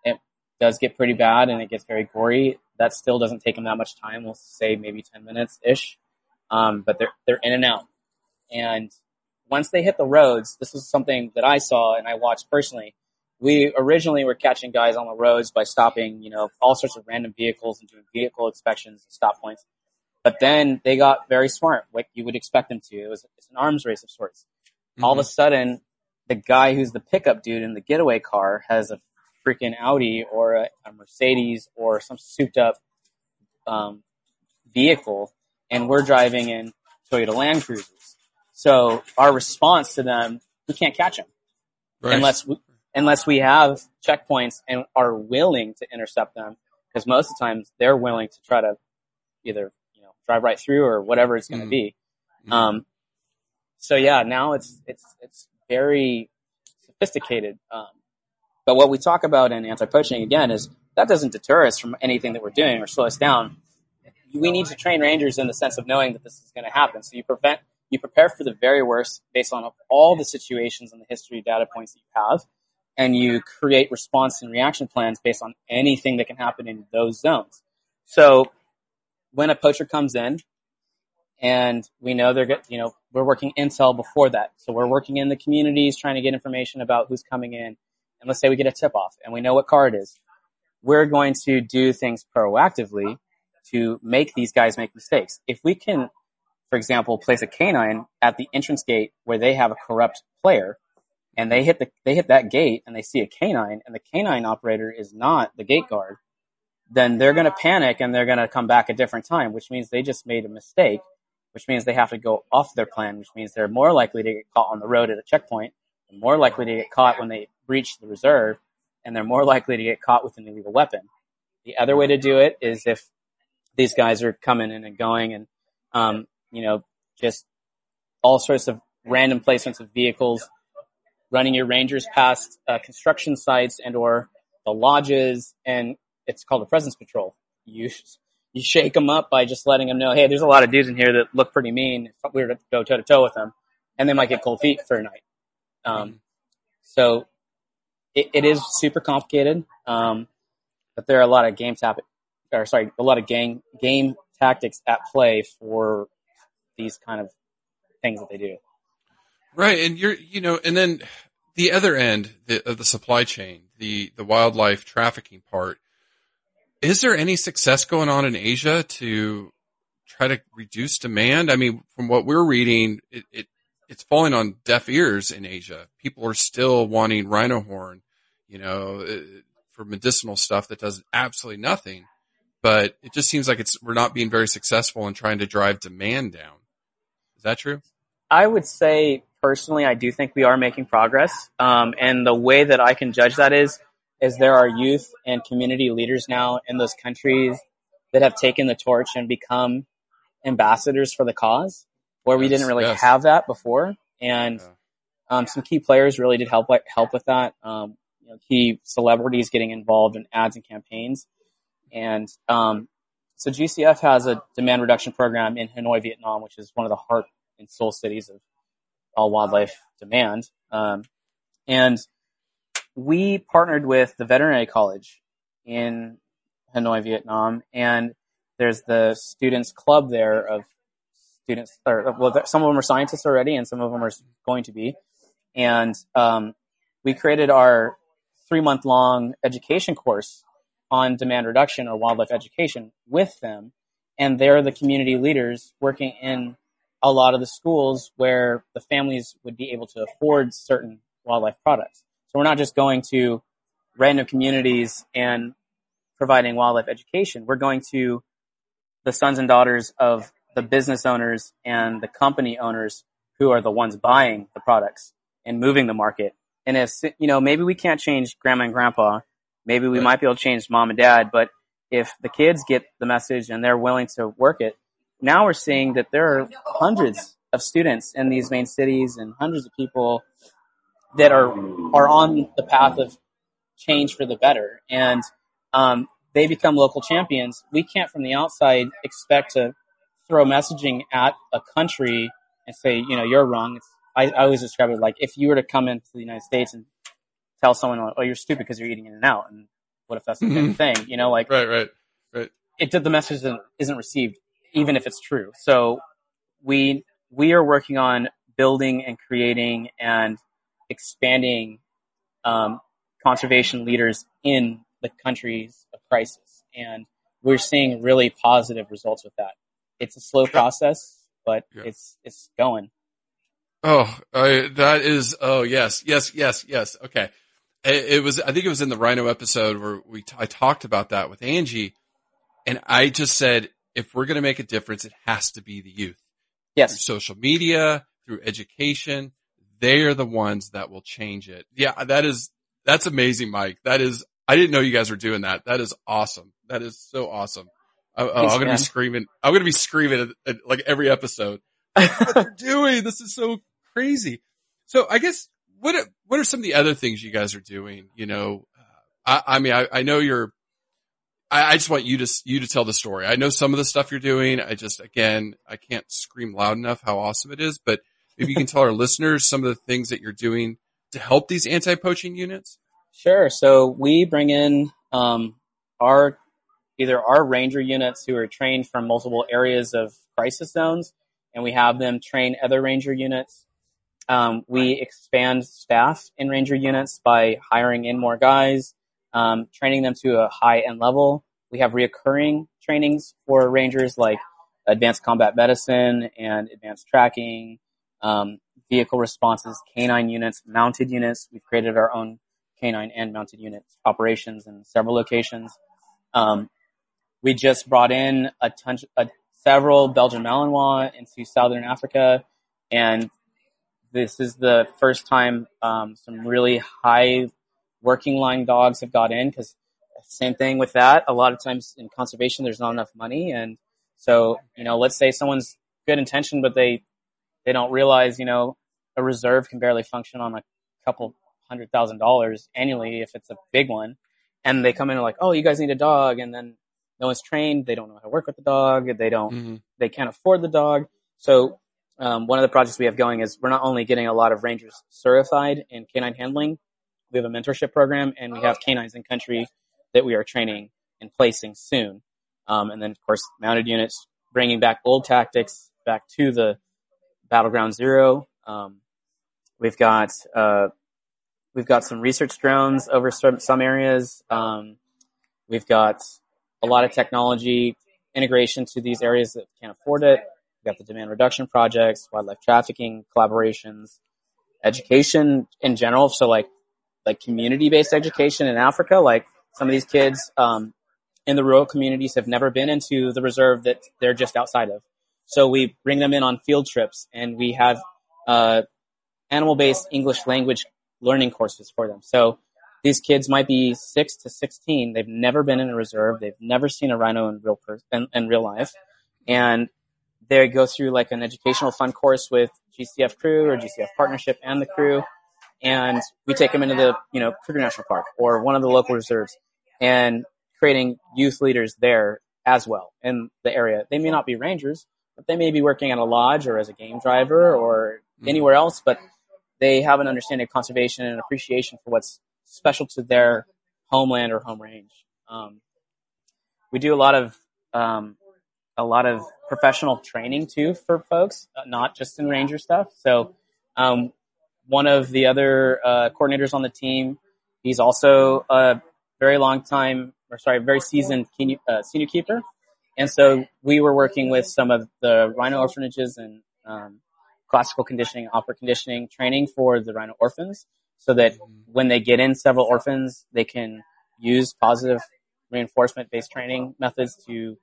S3: it does get pretty bad and it gets very gory. That still doesn't take them that much time. We'll say maybe 10 minutes ish. Um, but they're, they're in and out. And once they hit the roads, this is something that I saw and I watched personally. We originally were catching guys on the roads by stopping, you know, all sorts of random vehicles and doing vehicle inspections and stop points. But then they got very smart, like you would expect them to. It was it's an arms race of sorts. All of a sudden, the guy who's the pickup dude in the getaway car has a freaking Audi or a, a Mercedes or some souped up um, vehicle, and we're driving in Toyota Land Cruisers. So our response to them, we can't catch them
S2: Right.
S3: unless we, unless we have checkpoints and are willing to intercept them. Because most of the times they're willing to try to either you know drive right through or whatever it's going to
S2: Mhm.
S3: be. Mm-hmm. Um, so yeah, now it's it's it's very sophisticated. Um, but what we talk about in anti-poaching again is that doesn't deter us from anything that we're doing or slow us down. We need to train rangers in the sense of knowing that this is going to happen. So you prevent you prepare for the very worst based on all the situations and the history data points that you have, and you create response and reaction plans based on anything that can happen in those zones. So when a poacher comes in, and we know they're you know we're working intel before that, so we're working in the communities trying to get information about who's coming in, and let's say we get a tip off and we know what car it is, we're going to do things proactively to make these guys make mistakes. If we can for example, place a canine at the entrance gate where they have a corrupt player and they hit the they hit that gate and they see a canine and the canine operator is not the gate guard, then they're going to panic and they're going to come back a different time, which means they just made a mistake, which means they have to go off their plan, which means they're more likely to get caught on the road at a checkpoint, more likely to get caught when they breach the reserve, and they're more likely to get caught with an illegal weapon. The other way to do it is if these guys are coming in and going and um, you know, just all sorts of random placements of vehicles, running your rangers past uh, construction sites and or the lodges, and it's called a presence patrol. You you shake them up by just letting them know, hey, there's a lot of dudes in here that look pretty mean. If we were to go toe to toe with them, and they might get cold feet for a night. Um, so it, it is super complicated, um, but there are a lot of game tap, or sorry, a lot of game game tactics at play for these kind of things that they do.
S2: Right, and you're you know, and then the other end of the supply chain, the the wildlife trafficking part. Is there any success going on in Asia to try to reduce demand? I mean, from what we're reading, it, it it's falling on deaf ears in Asia. People are still wanting rhino horn, you know, uh, for medicinal stuff that does absolutely nothing. But it just seems like it's we're not being very successful in trying to drive demand down. Is that true?
S3: I would say personally, I do think we are making progress. Um, and the way that I can judge that is, is there are youth and community leaders now in those countries that have taken the torch and become ambassadors for the cause, where yes, we didn't really yes. have that before. And yeah. um, some key players really did help help with that. Um, you know, key celebrities getting involved in ads and campaigns, and um, so GCF has a demand reduction program in Hanoi, Vietnam, which is one of the heart and soul cities of all wildlife demand. Um, and we partnered with the veterinary college in Hanoi, Vietnam, and there's the students club there of students, or well, some of them are scientists already, and some of them are going to be. And um, we created our three month long education course on demand reduction or wildlife education with them. And they're the community leaders working in a lot of the schools where the families would be able to afford certain wildlife products. So we're not just going to random communities and providing wildlife education. We're going to the sons and daughters of the business owners and the company owners who are the ones buying the products and moving the market. And if, you know, maybe we can't change grandma and grandpa Maybe we might be able to change mom and dad, but if the kids get the message and they're willing to work it, now we're seeing that there are hundreds of students in these main cities and hundreds of people that are are on the path of change for the better, and um, they become local champions. We can't, from the outside, expect to throw messaging at a country and say, you know, you're wrong. It's, I, I always describe it like if you were to come into the United States and tell someone, "Oh, you're stupid because you're eating In-N-Out." And what if that's the mm-hmm. thing? You know, like
S2: right, right, right.
S3: It the message isn't, isn't received, even if it's true. So we we are working on building and creating and expanding um, conservation leaders in the countries of crisis, and we're seeing really positive results with that. It's a slow process, but yeah. it's it's going.
S2: Oh, I, that is. Oh, yes, yes, yes, yes. Okay. It, was, I think it was in the Rhino episode where we, t- I talked about that with Angie and I just said, if we're going to make a difference, it has to be the youth.
S3: Yes.
S2: Through social media, through education, they are the ones that will change it. Yeah, that is, that's amazing, Mike. That is, I didn't know you guys were doing that. That is awesome. That is so awesome. I, am going to be screaming. I'm going to be screaming at, at, like every episode. what they're doing. This is so crazy. So I guess what what are some of the other things you guys are doing? You know, uh, I, I mean, I, I know you're. I, I just want you to you to tell the story. I know some of the stuff you're doing. I just again, I can't scream loud enough how awesome it is. But maybe you can tell our listeners some of the things that you're doing to help these anti-poaching units.
S3: Sure. So we bring in um, our either our ranger units who are trained from multiple areas of crisis zones, and we have them train other ranger units. Um, we expand staff in ranger units by hiring in more guys, um, training them to a high end level. We have reoccurring trainings for rangers like advanced combat medicine and advanced tracking, um, vehicle responses, canine units, mounted units. We've created our own canine and mounted unit operations in several locations. Um, we just brought in a ton, a, several Belgian Malinois into Southern Africa, and this is the first time um, some really high working line dogs have got in because same thing with that. A lot of times in conservation, there's not enough money, and so you know, let's say someone's good intention, but they they don't realize you know a reserve can barely function on a couple hundred thousand dollars annually if it's a big one, and they come in and like, oh, you guys need a dog, and then no one's trained, they don't know how to work with the dog, they don't, mm-hmm. they can't afford the dog. So um, one of the projects we have going is we're not only getting a lot of rangers certified in canine handling, we have a mentorship program, and we have canines in country that we are training and placing soon. Um, and then, of course, mounted units, bringing back old tactics back to the battleground zero. Um, we've got uh, we've got some research drones over some, some areas. Um, we've got a lot of technology integration to these areas that can't afford it. We've got the demand reduction projects, wildlife trafficking collaborations, education in general. So like like community based education in Africa, like some of these kids um, in the rural communities have never been into the reserve that they're just outside of. So we bring them in on field trips and we have uh, animal based English language learning courses for them. So these kids might be six to 16. They've never been in a reserve. They've never seen a rhino in real in, in real life. And they go through like an educational fun course with GCF crew or GCF partnership and the crew. And we take them into the, you know, Kruger National Park or one of the local reserves and creating youth leaders there as well in the area. They may not be rangers, but they may be working at a lodge or as a game driver or mm-hmm. anywhere else, but they have an understanding of conservation and appreciation for what's special to their homeland or home range. Um, we do a lot of um, a lot of professional training too for folks, uh, not just in ranger stuff. So um, one of the other uh, coordinators on the team, he's also a very long time, or sorry, very seasoned senior, uh, senior keeper. And so we were working with some of the rhino orphanages and um, classical conditioning, operant conditioning training for the rhino orphans so that when they get in several orphans, they can use positive reinforcement based training methods to,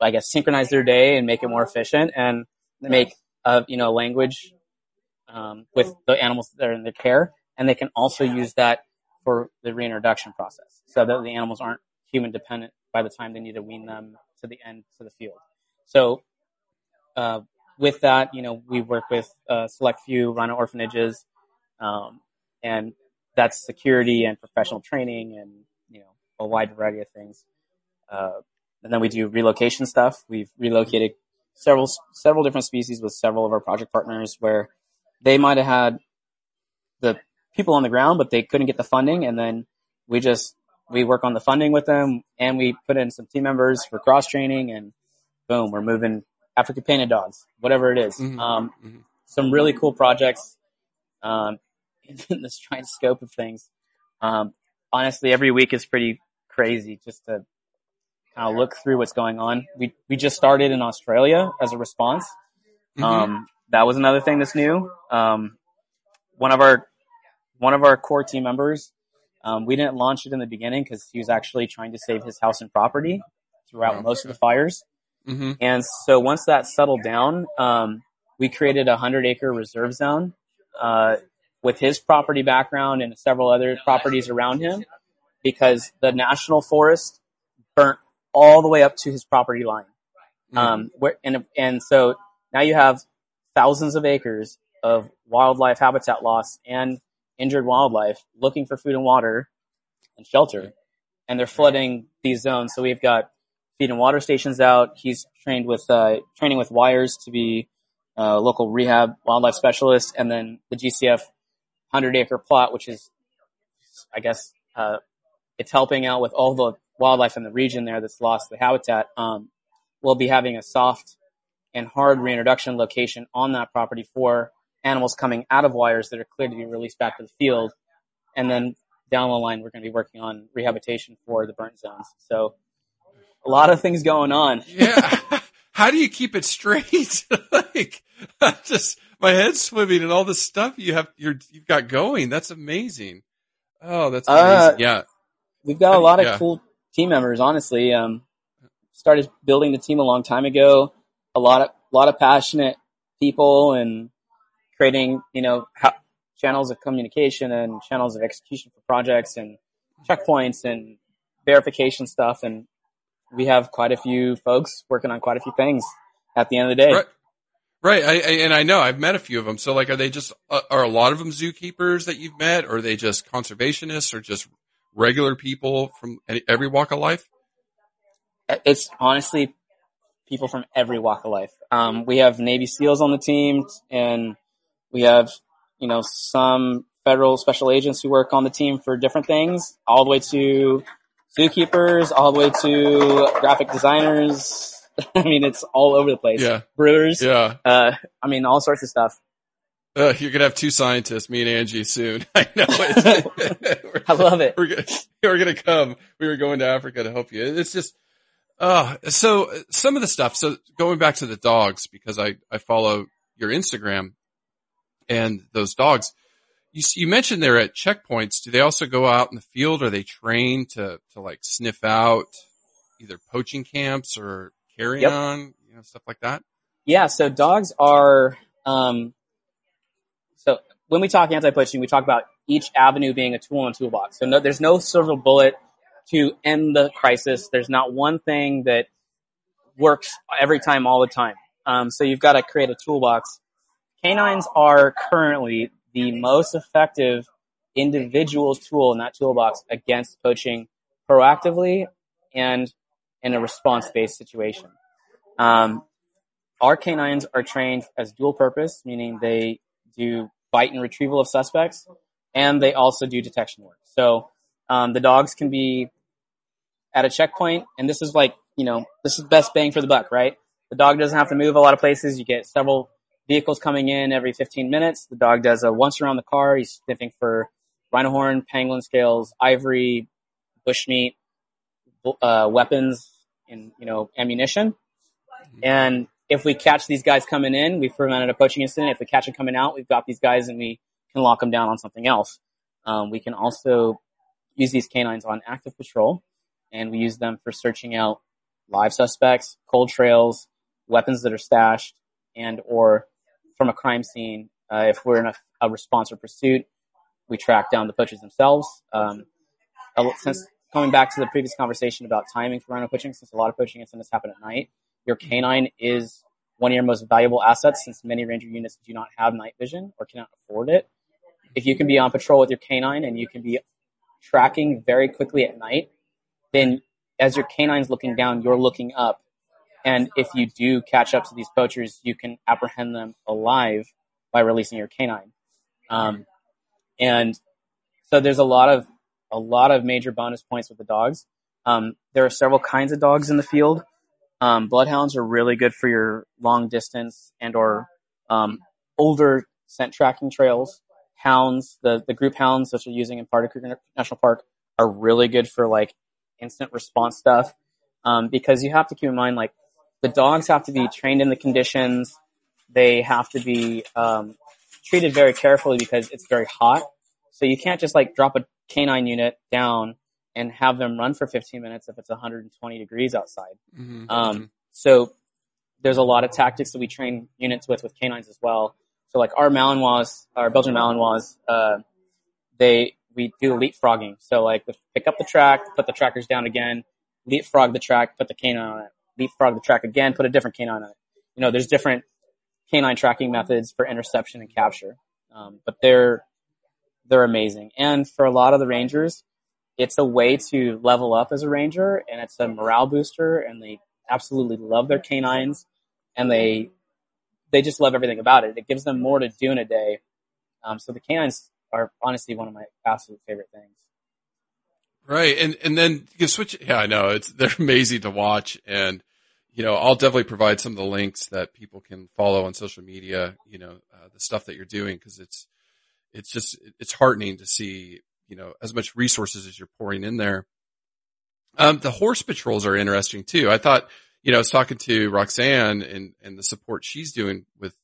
S3: I guess, synchronize their day and make it more efficient and make, uh, you know, language, um, with the animals that are in their care. And they can also use that for the reintroduction process so that the animals aren't human dependent by the time they need to wean them to the end to the field. So, uh, with that, you know, we work with a select few rhino orphanages, um, and that's security and professional training and you know a wide variety of things. Uh, and then we do relocation stuff. We've relocated several several different species with several of our project partners where they might have had the people on the ground, but they couldn't get the funding, and then we just we work on the funding with them, and we put in some team members for cross training, and boom, we're moving African painted dogs, whatever it is. Mm-hmm. Um, mm-hmm. Some really cool projects. Um, in this giant scope of things. Um, honestly, every week is pretty crazy just to kind of look through what's going on. We we just started in Australia as a response. Mm-hmm. Um, that was another thing that's new. Um, one of our one of our core team members, um, we didn't launch it in the beginning because he was actually trying to save his house and property throughout most of the fires. Mm-hmm. And so once that settled down, um, we created a hundred acre reserve zone uh, with his property background and several other properties around him because the national forest burnt all the way up to his property line. Mm-hmm. Um, where, and, and so now you have thousands of acres of wildlife habitat loss and injured wildlife looking for food and water and shelter. And they're flooding these zones. So we've got feed and water stations out. He's trained with, uh, training with WIRES to be a local rehab wildlife specialist. And then the GCF 100 acre plot, which is, I guess, uh, it's helping out with all the wildlife in the region there that's lost the habitat. Um, we'll be having a soft and hard reintroduction location on that property for animals coming out of WIRES that are cleared to be released back to the field. And then down the line, we're going to be working on rehabilitation for the burn zones. So a lot of things going on.
S2: yeah. How do you keep it straight? like, I'm just my head's swimming and all the stuff you have you're you've got going. That's amazing. Oh, that's amazing.
S3: Uh,
S2: yeah.
S3: We've got a lot of
S2: Yeah.
S3: cool team members, honestly. Um, started building the team a long time ago. A lot of, lot of passionate people and creating, you know, ha- channels of communication and channels of execution for projects and checkpoints and verification stuff. And we have quite a few folks working on quite a few things at the end of the day.
S2: Right. Right. I, I, and I know I've met a few of them. So like, are they just, uh, are a lot of them zookeepers that you've met or are they just conservationists or just regular people from any, every walk of life?
S3: It's honestly people from every walk of life. Um, we have Navy SEALs on the team, and we have you know some federal special agents who work on the team for different things, all the way to zookeepers, all the way to graphic designers. I mean, it's all over the place.
S2: Yeah.
S3: Brewers.
S2: Yeah.
S3: Uh, I mean, all sorts of stuff.
S2: Uh, you're going to have two scientists, me and Angie soon. I know it.
S3: I love it.
S2: we're gonna, we're gonna come. We were going to Africa to help you. It's just, uh, so some of the stuff. So going back to the dogs, because I, I follow your Instagram and those dogs. You, you mentioned they're at checkpoints. Do they also go out in the field? Are they trained to, to like sniff out either poaching camps or carry
S3: Yep.
S2: on, you know, stuff like that?
S3: Yeah, so dogs are, um, so when we talk anti-poaching, we talk about each avenue being a tool in a toolbox. So no, there's no silver bullet to end the crisis. There's not one thing that works every time, all the time. Um, so you've got to create a toolbox. Canines are currently the most effective individual tool in that toolbox against poaching proactively and in a response-based situation. Um, our canines are trained as dual purpose, meaning they do bite and retrieval of suspects, and they also do detection work. So um, the dogs can be at a checkpoint, and this is like you know this is best bang for the buck, right? The dog doesn't have to move a lot of places. You get several vehicles coming in every 15 minutes. The dog does a once around the car. He's sniffing for rhino horn, pangolin scales, ivory, bushmeat, uh, weapons, and you know ammunition. And if we catch these guys coming in, we've prevented a poaching incident. If we catch them coming out, we've got these guys and we can lock them down on something else. Um, we can also use these canines on active patrol, and we use them for searching out live suspects, cold trails, weapons that are stashed, and or from a crime scene. Uh, if we're in a, a response or pursuit, we track down the poachers themselves. Um, since coming back to the previous conversation about timing for rhino poaching, since a lot of poaching incidents happen at night, your canine is one of your most valuable assets since many ranger units do not have night vision or cannot afford it. If you can be on patrol with your canine and you can be tracking very quickly at night, then as your canine's looking down, you're looking up. And if you do catch up to these poachers, you can apprehend them alive by releasing your canine. Um, and so there's a lot of a lot of major bonus points with the dogs. Um, there are several kinds of dogs in the field. Um, bloodhounds are really good for your long distance and or um, older scent tracking trails. Hounds, the the group hounds that you're using in Party Creek National Park, are really good for like instant response stuff. Um, because you have to keep in mind like the dogs have to be trained in the conditions. They have to be um, treated very carefully because it's very hot. So you can't just like drop a canine unit down and have them run for 15 minutes if it's 120 degrees outside.
S2: Mm-hmm.
S3: Um, so there's a lot of tactics that we train units with with canines as well. So like our Malinois, our Belgian Malinois, uh, they we do leapfrogging. So like pick up the track, put the trackers down again, leapfrog the track, put the canine on it, leapfrog the track again, put a different canine on it. You know, there's different canine tracking methods for interception and capture. Um, but they're they're amazing, and for a lot of the rangers, it's a way to level up as a ranger, and it's a morale booster, and they absolutely love their canines, and they they just love everything about it. It gives them more to do in a day. Um, so the canines are honestly one of my absolute favorite things.
S2: Right, and and then you switch. Yeah, I know it's they're amazing to watch, and you know I'll definitely provide some of the links that people can follow on social media. You know uh, the stuff that you're doing because it's it's just it's heartening to see you know as much resources as you're pouring in there. Um, the horse patrols are interesting too. I thought you know I was talking to Roxanne and and the support she's doing with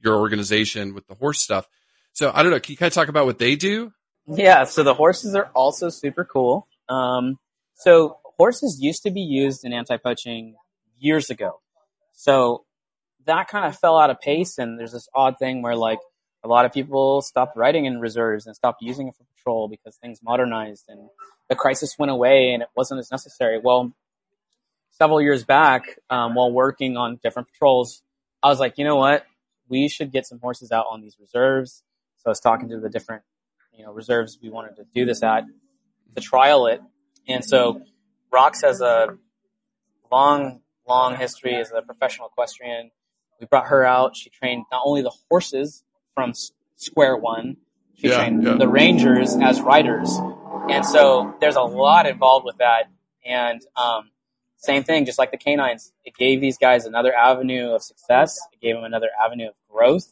S2: your organization with the horse stuff. So I don't know. Can you kind of talk about what they do?
S3: Yeah, so the horses are also super cool. Um, so horses used to be used in anti-poaching years ago. So that kind of fell out of pace and there's this odd thing where like a lot of people stopped riding in reserves and stopped using it for patrol because things modernized and the crisis went away and it wasn't as necessary. Well, several years back, um, while working on different patrols, I was like, you know what? We should get some horses out on these reserves. So I was talking to the different you know reserves we wanted to do this at to trial it. And so Rox has a long, long history as a professional equestrian. We brought her out. She trained not only the horses from square one, she
S2: Yeah,
S3: trained
S2: yeah.
S3: the rangers as riders. And so there's a lot involved with that. And um, same thing, just like the canines, it gave these guys another avenue of success. It gave them another avenue of growth.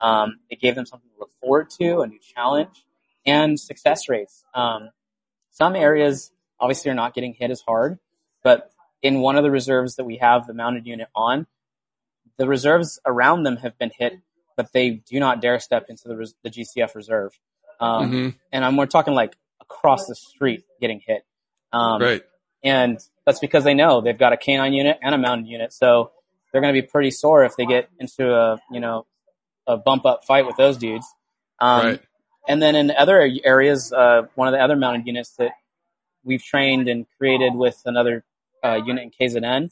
S3: Um, it gave them something to look forward to, a new challenge, and success rates. Um, some areas obviously are not getting hit as hard, but in one of the reserves that we have the mounted unit on, the reserves around them have been hit, but they do not dare step into the, res- the GCF reserve. Um,
S2: Mhm.
S3: And I'm, we're talking like across the street getting hit. Um,
S2: Right.
S3: And that's because they know they've got a canine unit and a mounted unit, so they're going to be pretty sore if they get into a you know a bump up fight with those dudes. Um,
S2: right.
S3: And then in other areas, uh, one of the other mounted units that we've trained and created with another uh, unit in KZN,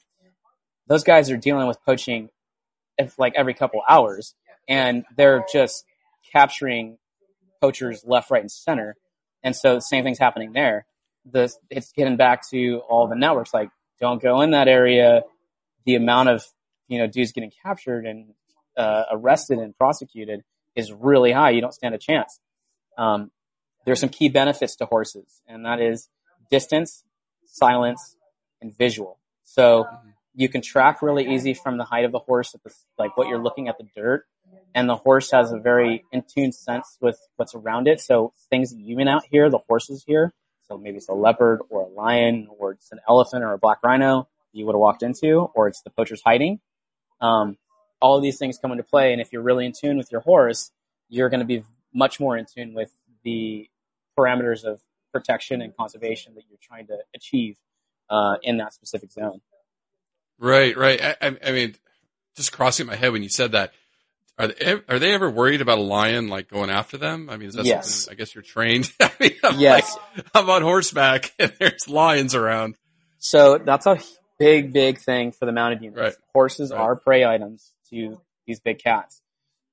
S3: those guys are dealing with poaching if, like every couple hours, and they're just capturing poachers left, right, and center. And so the same thing's happening there. The it's getting back to all the networks like don't go in that area. The amount of you know dudes getting captured and uh, arrested and prosecuted is really high. You don't stand a chance. Um, there's some key benefits to horses, and that is distance, silence, and visual. So you can track really easy from the height of the horse, the, like what you're looking at the dirt, and the horse has a very in tune sense with what's around it. So things that you may not hear, the horses hear. So maybe it's a leopard or a lion, or it's an elephant or a black rhino you would have walked into, or it's the poacher's hiding. Um, all of these things come into play, and if you're really in tune with your horse, you're going to be much more in tune with the parameters of protection and conservation that you're trying to achieve uh, in that specific zone.
S2: Right, right. I, I, mean, just crossing my head when you said that. Are they, are they ever worried about a lion like going after them? I mean, is that
S3: Yes.
S2: something? I guess you're trained. I mean, I'm
S3: Yes.
S2: like, I'm on horseback and there's lions around.
S3: So that's a big, big thing for the mounted units.
S2: Right.
S3: Horses
S2: Right.
S3: are prey items to these big cats.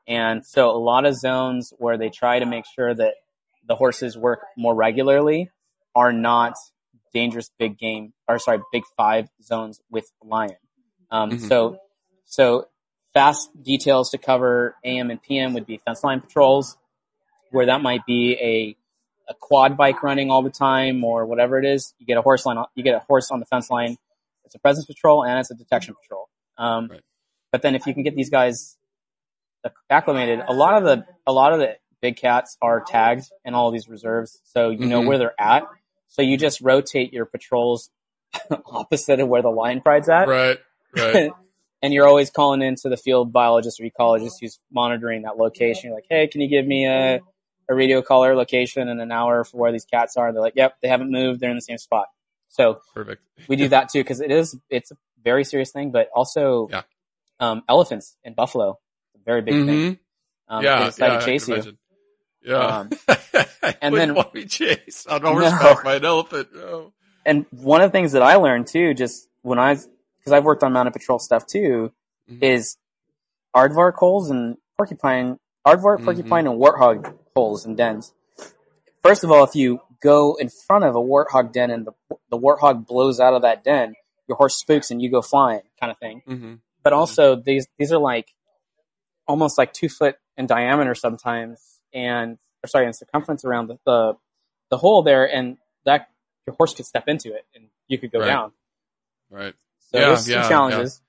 S3: And so a lot of zones where they try to make sure that the horses work more regularly are not dangerous big game, or sorry, big five zones with lion. Um,
S2: Mhm.
S3: so, so fast details to cover AM and PM would be fence line patrols, where that might be a a quad bike running all the time or whatever it is. You get a horse line, you get a horse on the fence line. It's a presence patrol and it's a detection patrol. Um,
S2: Right.
S3: But then if you can get these guys acclimated, a lot of the a lot of the big cats are tagged in all these reserves, so you know
S2: Mhm.
S3: where they're at. So you just rotate your patrols opposite of where the lion pride's at,
S2: Right, right.
S3: and you're always calling into the field biologist or ecologist who's monitoring that location. You're like, hey, can you give me a, a radio collar location in an hour for where these cats are? They're like, yep, they haven't moved. They're in the same spot. So
S2: Perfect.
S3: we do that too because it is it's a very serious thing, but also
S2: Yeah.
S3: um, elephants and buffalo, a very big thing.
S2: Mhm.
S3: Um,
S2: yeah,
S3: they
S2: yeah,
S3: to chase you.
S2: imagine. Yeah.
S3: Um,
S2: I
S3: and then-
S2: want to be chased on
S3: No.
S2: by an elephant.
S3: And one of the things that I learned too, just when I, because I've worked on mounted patrol stuff too,
S2: Mhm.
S3: is aardvark holes and porcupine, aardvark,
S2: Mhm.
S3: porcupine, and warthog holes and dens. First of all, if you go in front of a warthog den and the, the warthog blows out of that den, your horse spooks and you go flying, kind of thing.
S2: hmm
S3: But also, these these are like almost like two foot in diameter sometimes, and or sorry, in circumference around the, the the hole there, and that your horse could step into it and you could go
S2: Right.
S3: down.
S2: Right.
S3: So
S2: Yeah,
S3: there's
S2: yeah,
S3: some challenges.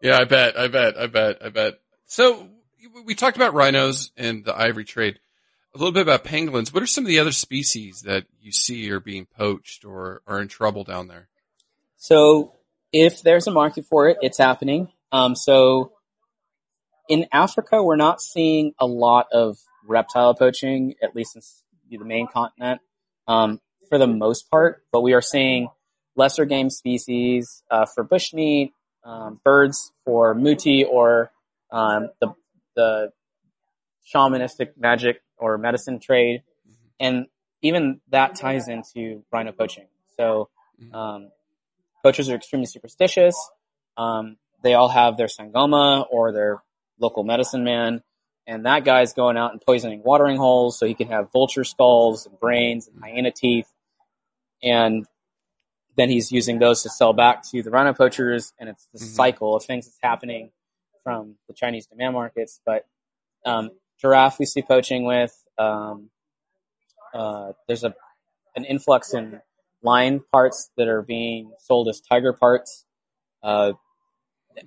S2: Yeah, I bet. I bet. I bet. I bet. So we talked about rhinos and the ivory trade. A little bit about pangolins. What are some of the other species that you see are being poached or are in trouble down there?
S3: So if there's a market for it, it's happening. Um, so in Africa, we're not seeing a lot of reptile poaching, at least in the main continent, um, for the most part. But we are seeing lesser game species uh, for bushmeat, um, birds for muti or um, the the shamanistic magic or medicine trade, and even that ties into rhino poaching. So um, poachers are extremely superstitious. Um, they all have their sangoma or their local medicine man, and that guy's going out and poisoning watering holes so he can have vulture skulls and brains and hyena teeth, and then he's using those to sell back to the rhino poachers, and it's the
S2: Mhm.
S3: cycle of things that's happening from the Chinese demand markets. But um, giraffe we see poaching with. Um, uh, there's a an influx in lion parts that are being sold as tiger parts. Uh,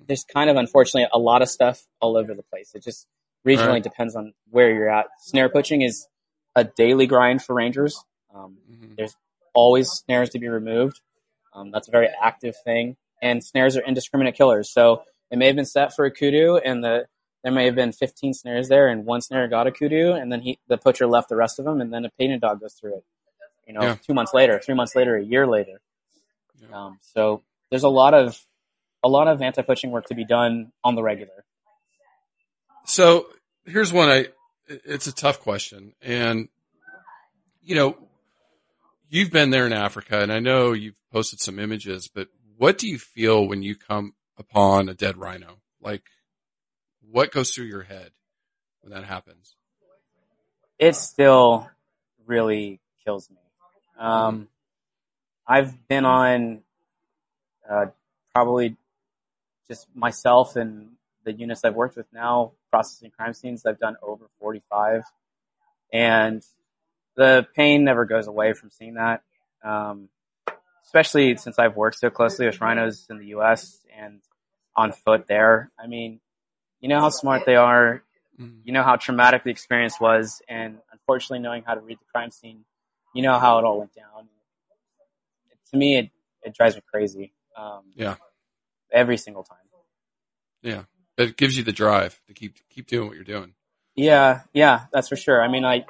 S3: there's kind of unfortunately a lot of stuff all over the place. It just regionally
S2: Right.
S3: depends on where you're at. Snare poaching is a daily grind for rangers. Um,
S2: Mhm.
S3: always snares to be removed. Um, that's a very active thing, and snares are indiscriminate killers. So it may have been set for a kudu, and the there may have been 15 snares there, and one snare got a kudu, and then he the poacher left the rest of them, and then a painted dog goes through it. You know,
S2: Yeah.
S3: two months later, three months later, a year later.
S2: Yeah.
S3: Um, so there's a lot of a lot of anti poaching work to be done on the regular.
S2: So here's one. I it's a tough question, and you know, you've been there in Africa, and I know you've posted some images. But what do you feel when you come upon a dead rhino? Like, what goes through your head when that happens?
S3: it still really kills me. Um, I've been on uh, probably just myself and the units I've worked with now processing crime scenes. I've done over 45, and the pain never goes away from seeing that. Um, especially since I've worked so closely with rhinos in the U.S. and on foot there. I mean, you know how smart they are
S2: Mhm.
S3: you know how traumatic the experience was, and unfortunately, knowing how to read the crime scene, you know how it all went down. To me, it it drives me crazy. Um,
S2: Yeah.
S3: every single time.
S2: Yeah, it gives you the drive to keep keep doing what you're doing.
S3: Yeah, yeah, that's for sure. I mean, I,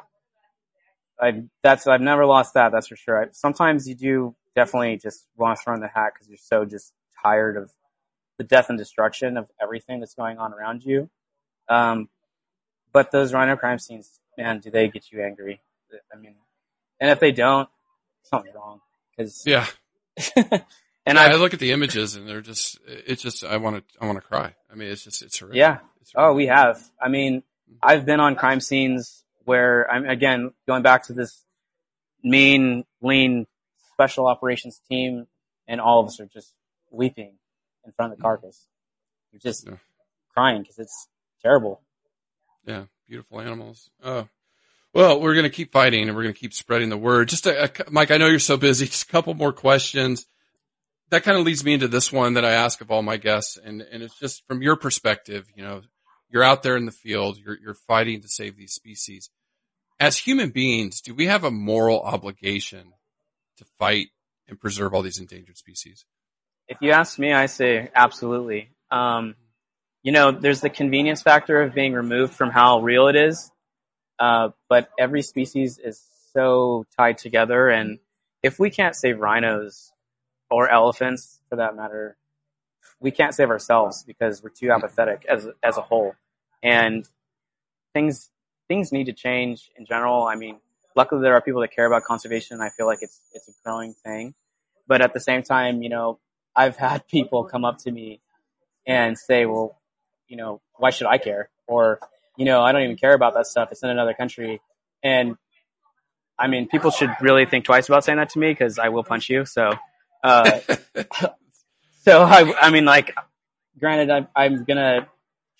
S3: I that's I've never lost that. That's for sure. I, sometimes you do definitely just want to throw in the hat because you're so just tired of the death and destruction of everything that's going on around you. Um, but those rhino crime scenes, man, do they get you angry? I mean, and if they don't, something's wrong. Because
S2: Yeah,
S3: and
S2: and I
S3: I,
S2: look at the images, and they're just it's just I want to I want to cry. I mean, it's just it's horrific.
S3: Yeah.
S2: It's
S3: Oh, we have. I mean, I've been on crime scenes where I'm again going back to this mean, lean special operations team, and all of us are just weeping in front of the carcass. We're just
S2: Yeah.
S3: crying because it's terrible.
S2: Yeah, beautiful animals. Oh, well, we're going to keep fighting and we're going to keep spreading the word. Just a, a, Mike, I know you're so busy. Just a couple more questions. That kind of leads me into this one that I ask of all my guests, and and it's just from your perspective. You know, you're out there in the field. You're you're fighting to save these species. As human beings, do we have a moral obligation to fight and preserve all these endangered species?
S3: If you ask me, I say absolutely. Um, you know, there's the convenience factor of being removed from how real it is, uh, but every species is so tied together, and if we can't save rhinos or elephants, for that matter, we can't save ourselves because we're too apathetic as as a whole, and things things need to change in general. I mean, luckily there are people that care about conservation. I feel like it's it's a growing thing, but at the same time, you know, I've had people come up to me and say, "Well, you know, why should I care? Or, you know, I don't even care about that stuff. It's in another country. And I mean, people should really think twice about saying that to me because I will punch you. So, uh, so I, I mean, like, granted, I'm, I'm gonna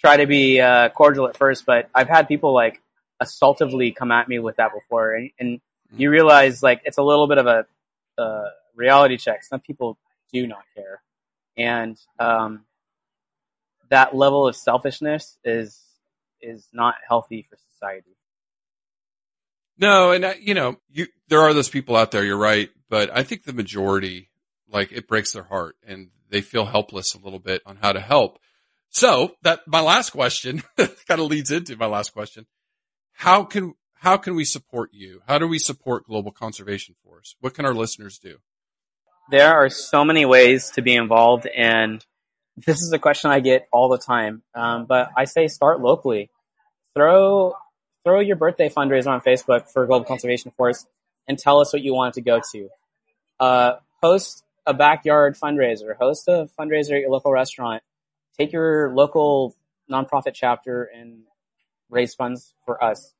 S3: try to be uh, cordial at first, but I've had people like assaultively come at me with that before, and, and you realize like it's a little bit of a uh, reality check. Some people do not care, and um, that level of selfishness is is not healthy for society.
S2: No, and uh, you know, you there are those people out there. You're right, but I think the majority, like, it breaks their heart and they feel helpless a little bit on how to help. So that my last question kind of leads into my last question. How can how can we support you? How do we support Global Conservation Force? What can our listeners do?
S3: There are so many ways to be involved, and this is a question I get all the time. Um, but I say start locally. Throw throw your birthday fundraiser on Facebook for Global Conservation Force and tell us what you want it to go to. Uh, host a backyard fundraiser. Host a fundraiser at your local restaurant. Take your local nonprofit chapter and raise funds for us.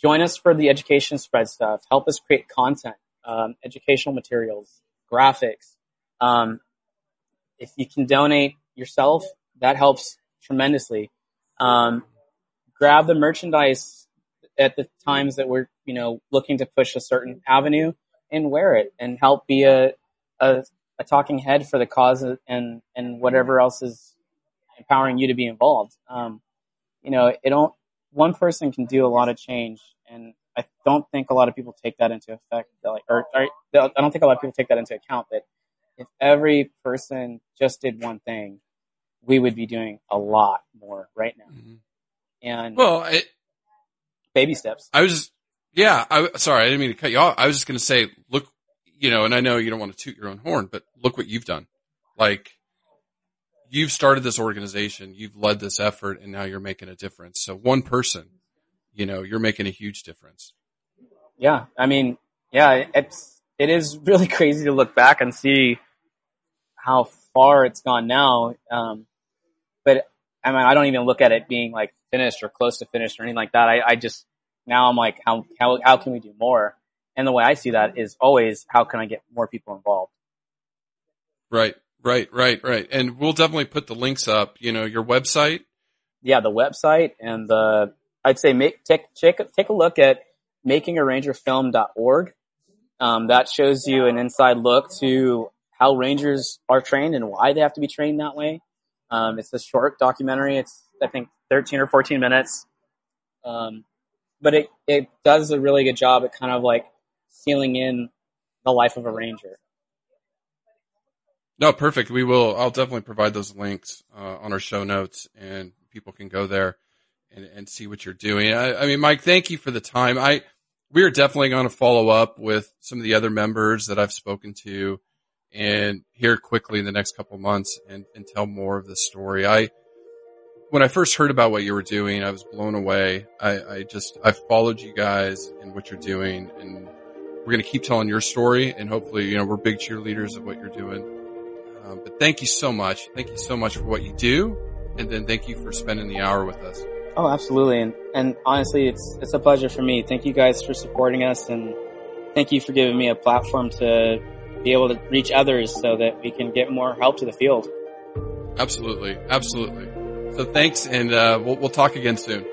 S3: Join us for the education spread stuff. Help us create content, um, educational materials, graphics. Um, if you can donate yourself, that helps tremendously. Um, grab the merchandise at the times that we're, you know, looking to push a certain avenue and wear it and help be a, a, a talking head for the cause and, and whatever else is empowering you to be involved. Um, you know, it don't, one person can do a lot of change and I don't think a lot of people take that into effect, like, or, or I don't think a lot of people take that into account that if every person just did one thing, we would be doing a lot more right now. Mm-hmm. And
S2: well, it,
S3: baby steps.
S2: I was yeah, I, sorry, I didn't mean to cut you off. I was just going to say, look, you know, and I know you don't want to toot your own horn, but look what you've done. Like, you've started this organization, you've led this effort, and now you're making a difference. So one person, you know, you're making a huge difference.
S3: Yeah. I mean, yeah, it's, it is really crazy to look back and see how far it's gone now. Um, but I mean, I don't even look at it being like finished or close to finished or anything like that. I, I just now I'm like, how how how can we do more? And the way I see that is always how can I get more people involved?
S2: Right, right, right, right. And we'll definitely put the links up. You know, your website.
S3: Yeah, the website and the I'd say make take take take a look at makingarangerfilm.org. Um, that shows you an inside look to how rangers are trained and why they have to be trained that way. Um, it's a short documentary. It's I think 13 or 14 minutes. Um, but it, it does a really good job at kind of like sealing in the life of a ranger.
S2: No, perfect. We will. I'll definitely provide those links uh, on our show notes, and people can go there and, and see what you're doing. I, I mean, Mike, thank you for the time. I we are definitely going to follow up with some of the other members that I've spoken to, and here quickly in the next couple months, and, and tell more of the story. I when I first heard about what you were doing, I was blown away. I, I just, I've followed you guys and what you're doing and we're going to keep telling your story and hopefully, you know, we're big cheerleaders of what you're doing. Um, but thank you so much. Thank you so much for what you do. And then thank you for spending the hour with us.
S3: Oh, absolutely. And, and honestly, it's, it's a pleasure for me. Thank you guys for supporting us and thank you for giving me a platform to be able to reach others so that we can get more help to the field.
S2: Absolutely. Absolutely. So thanks, and uh, we'll, we'll talk again soon.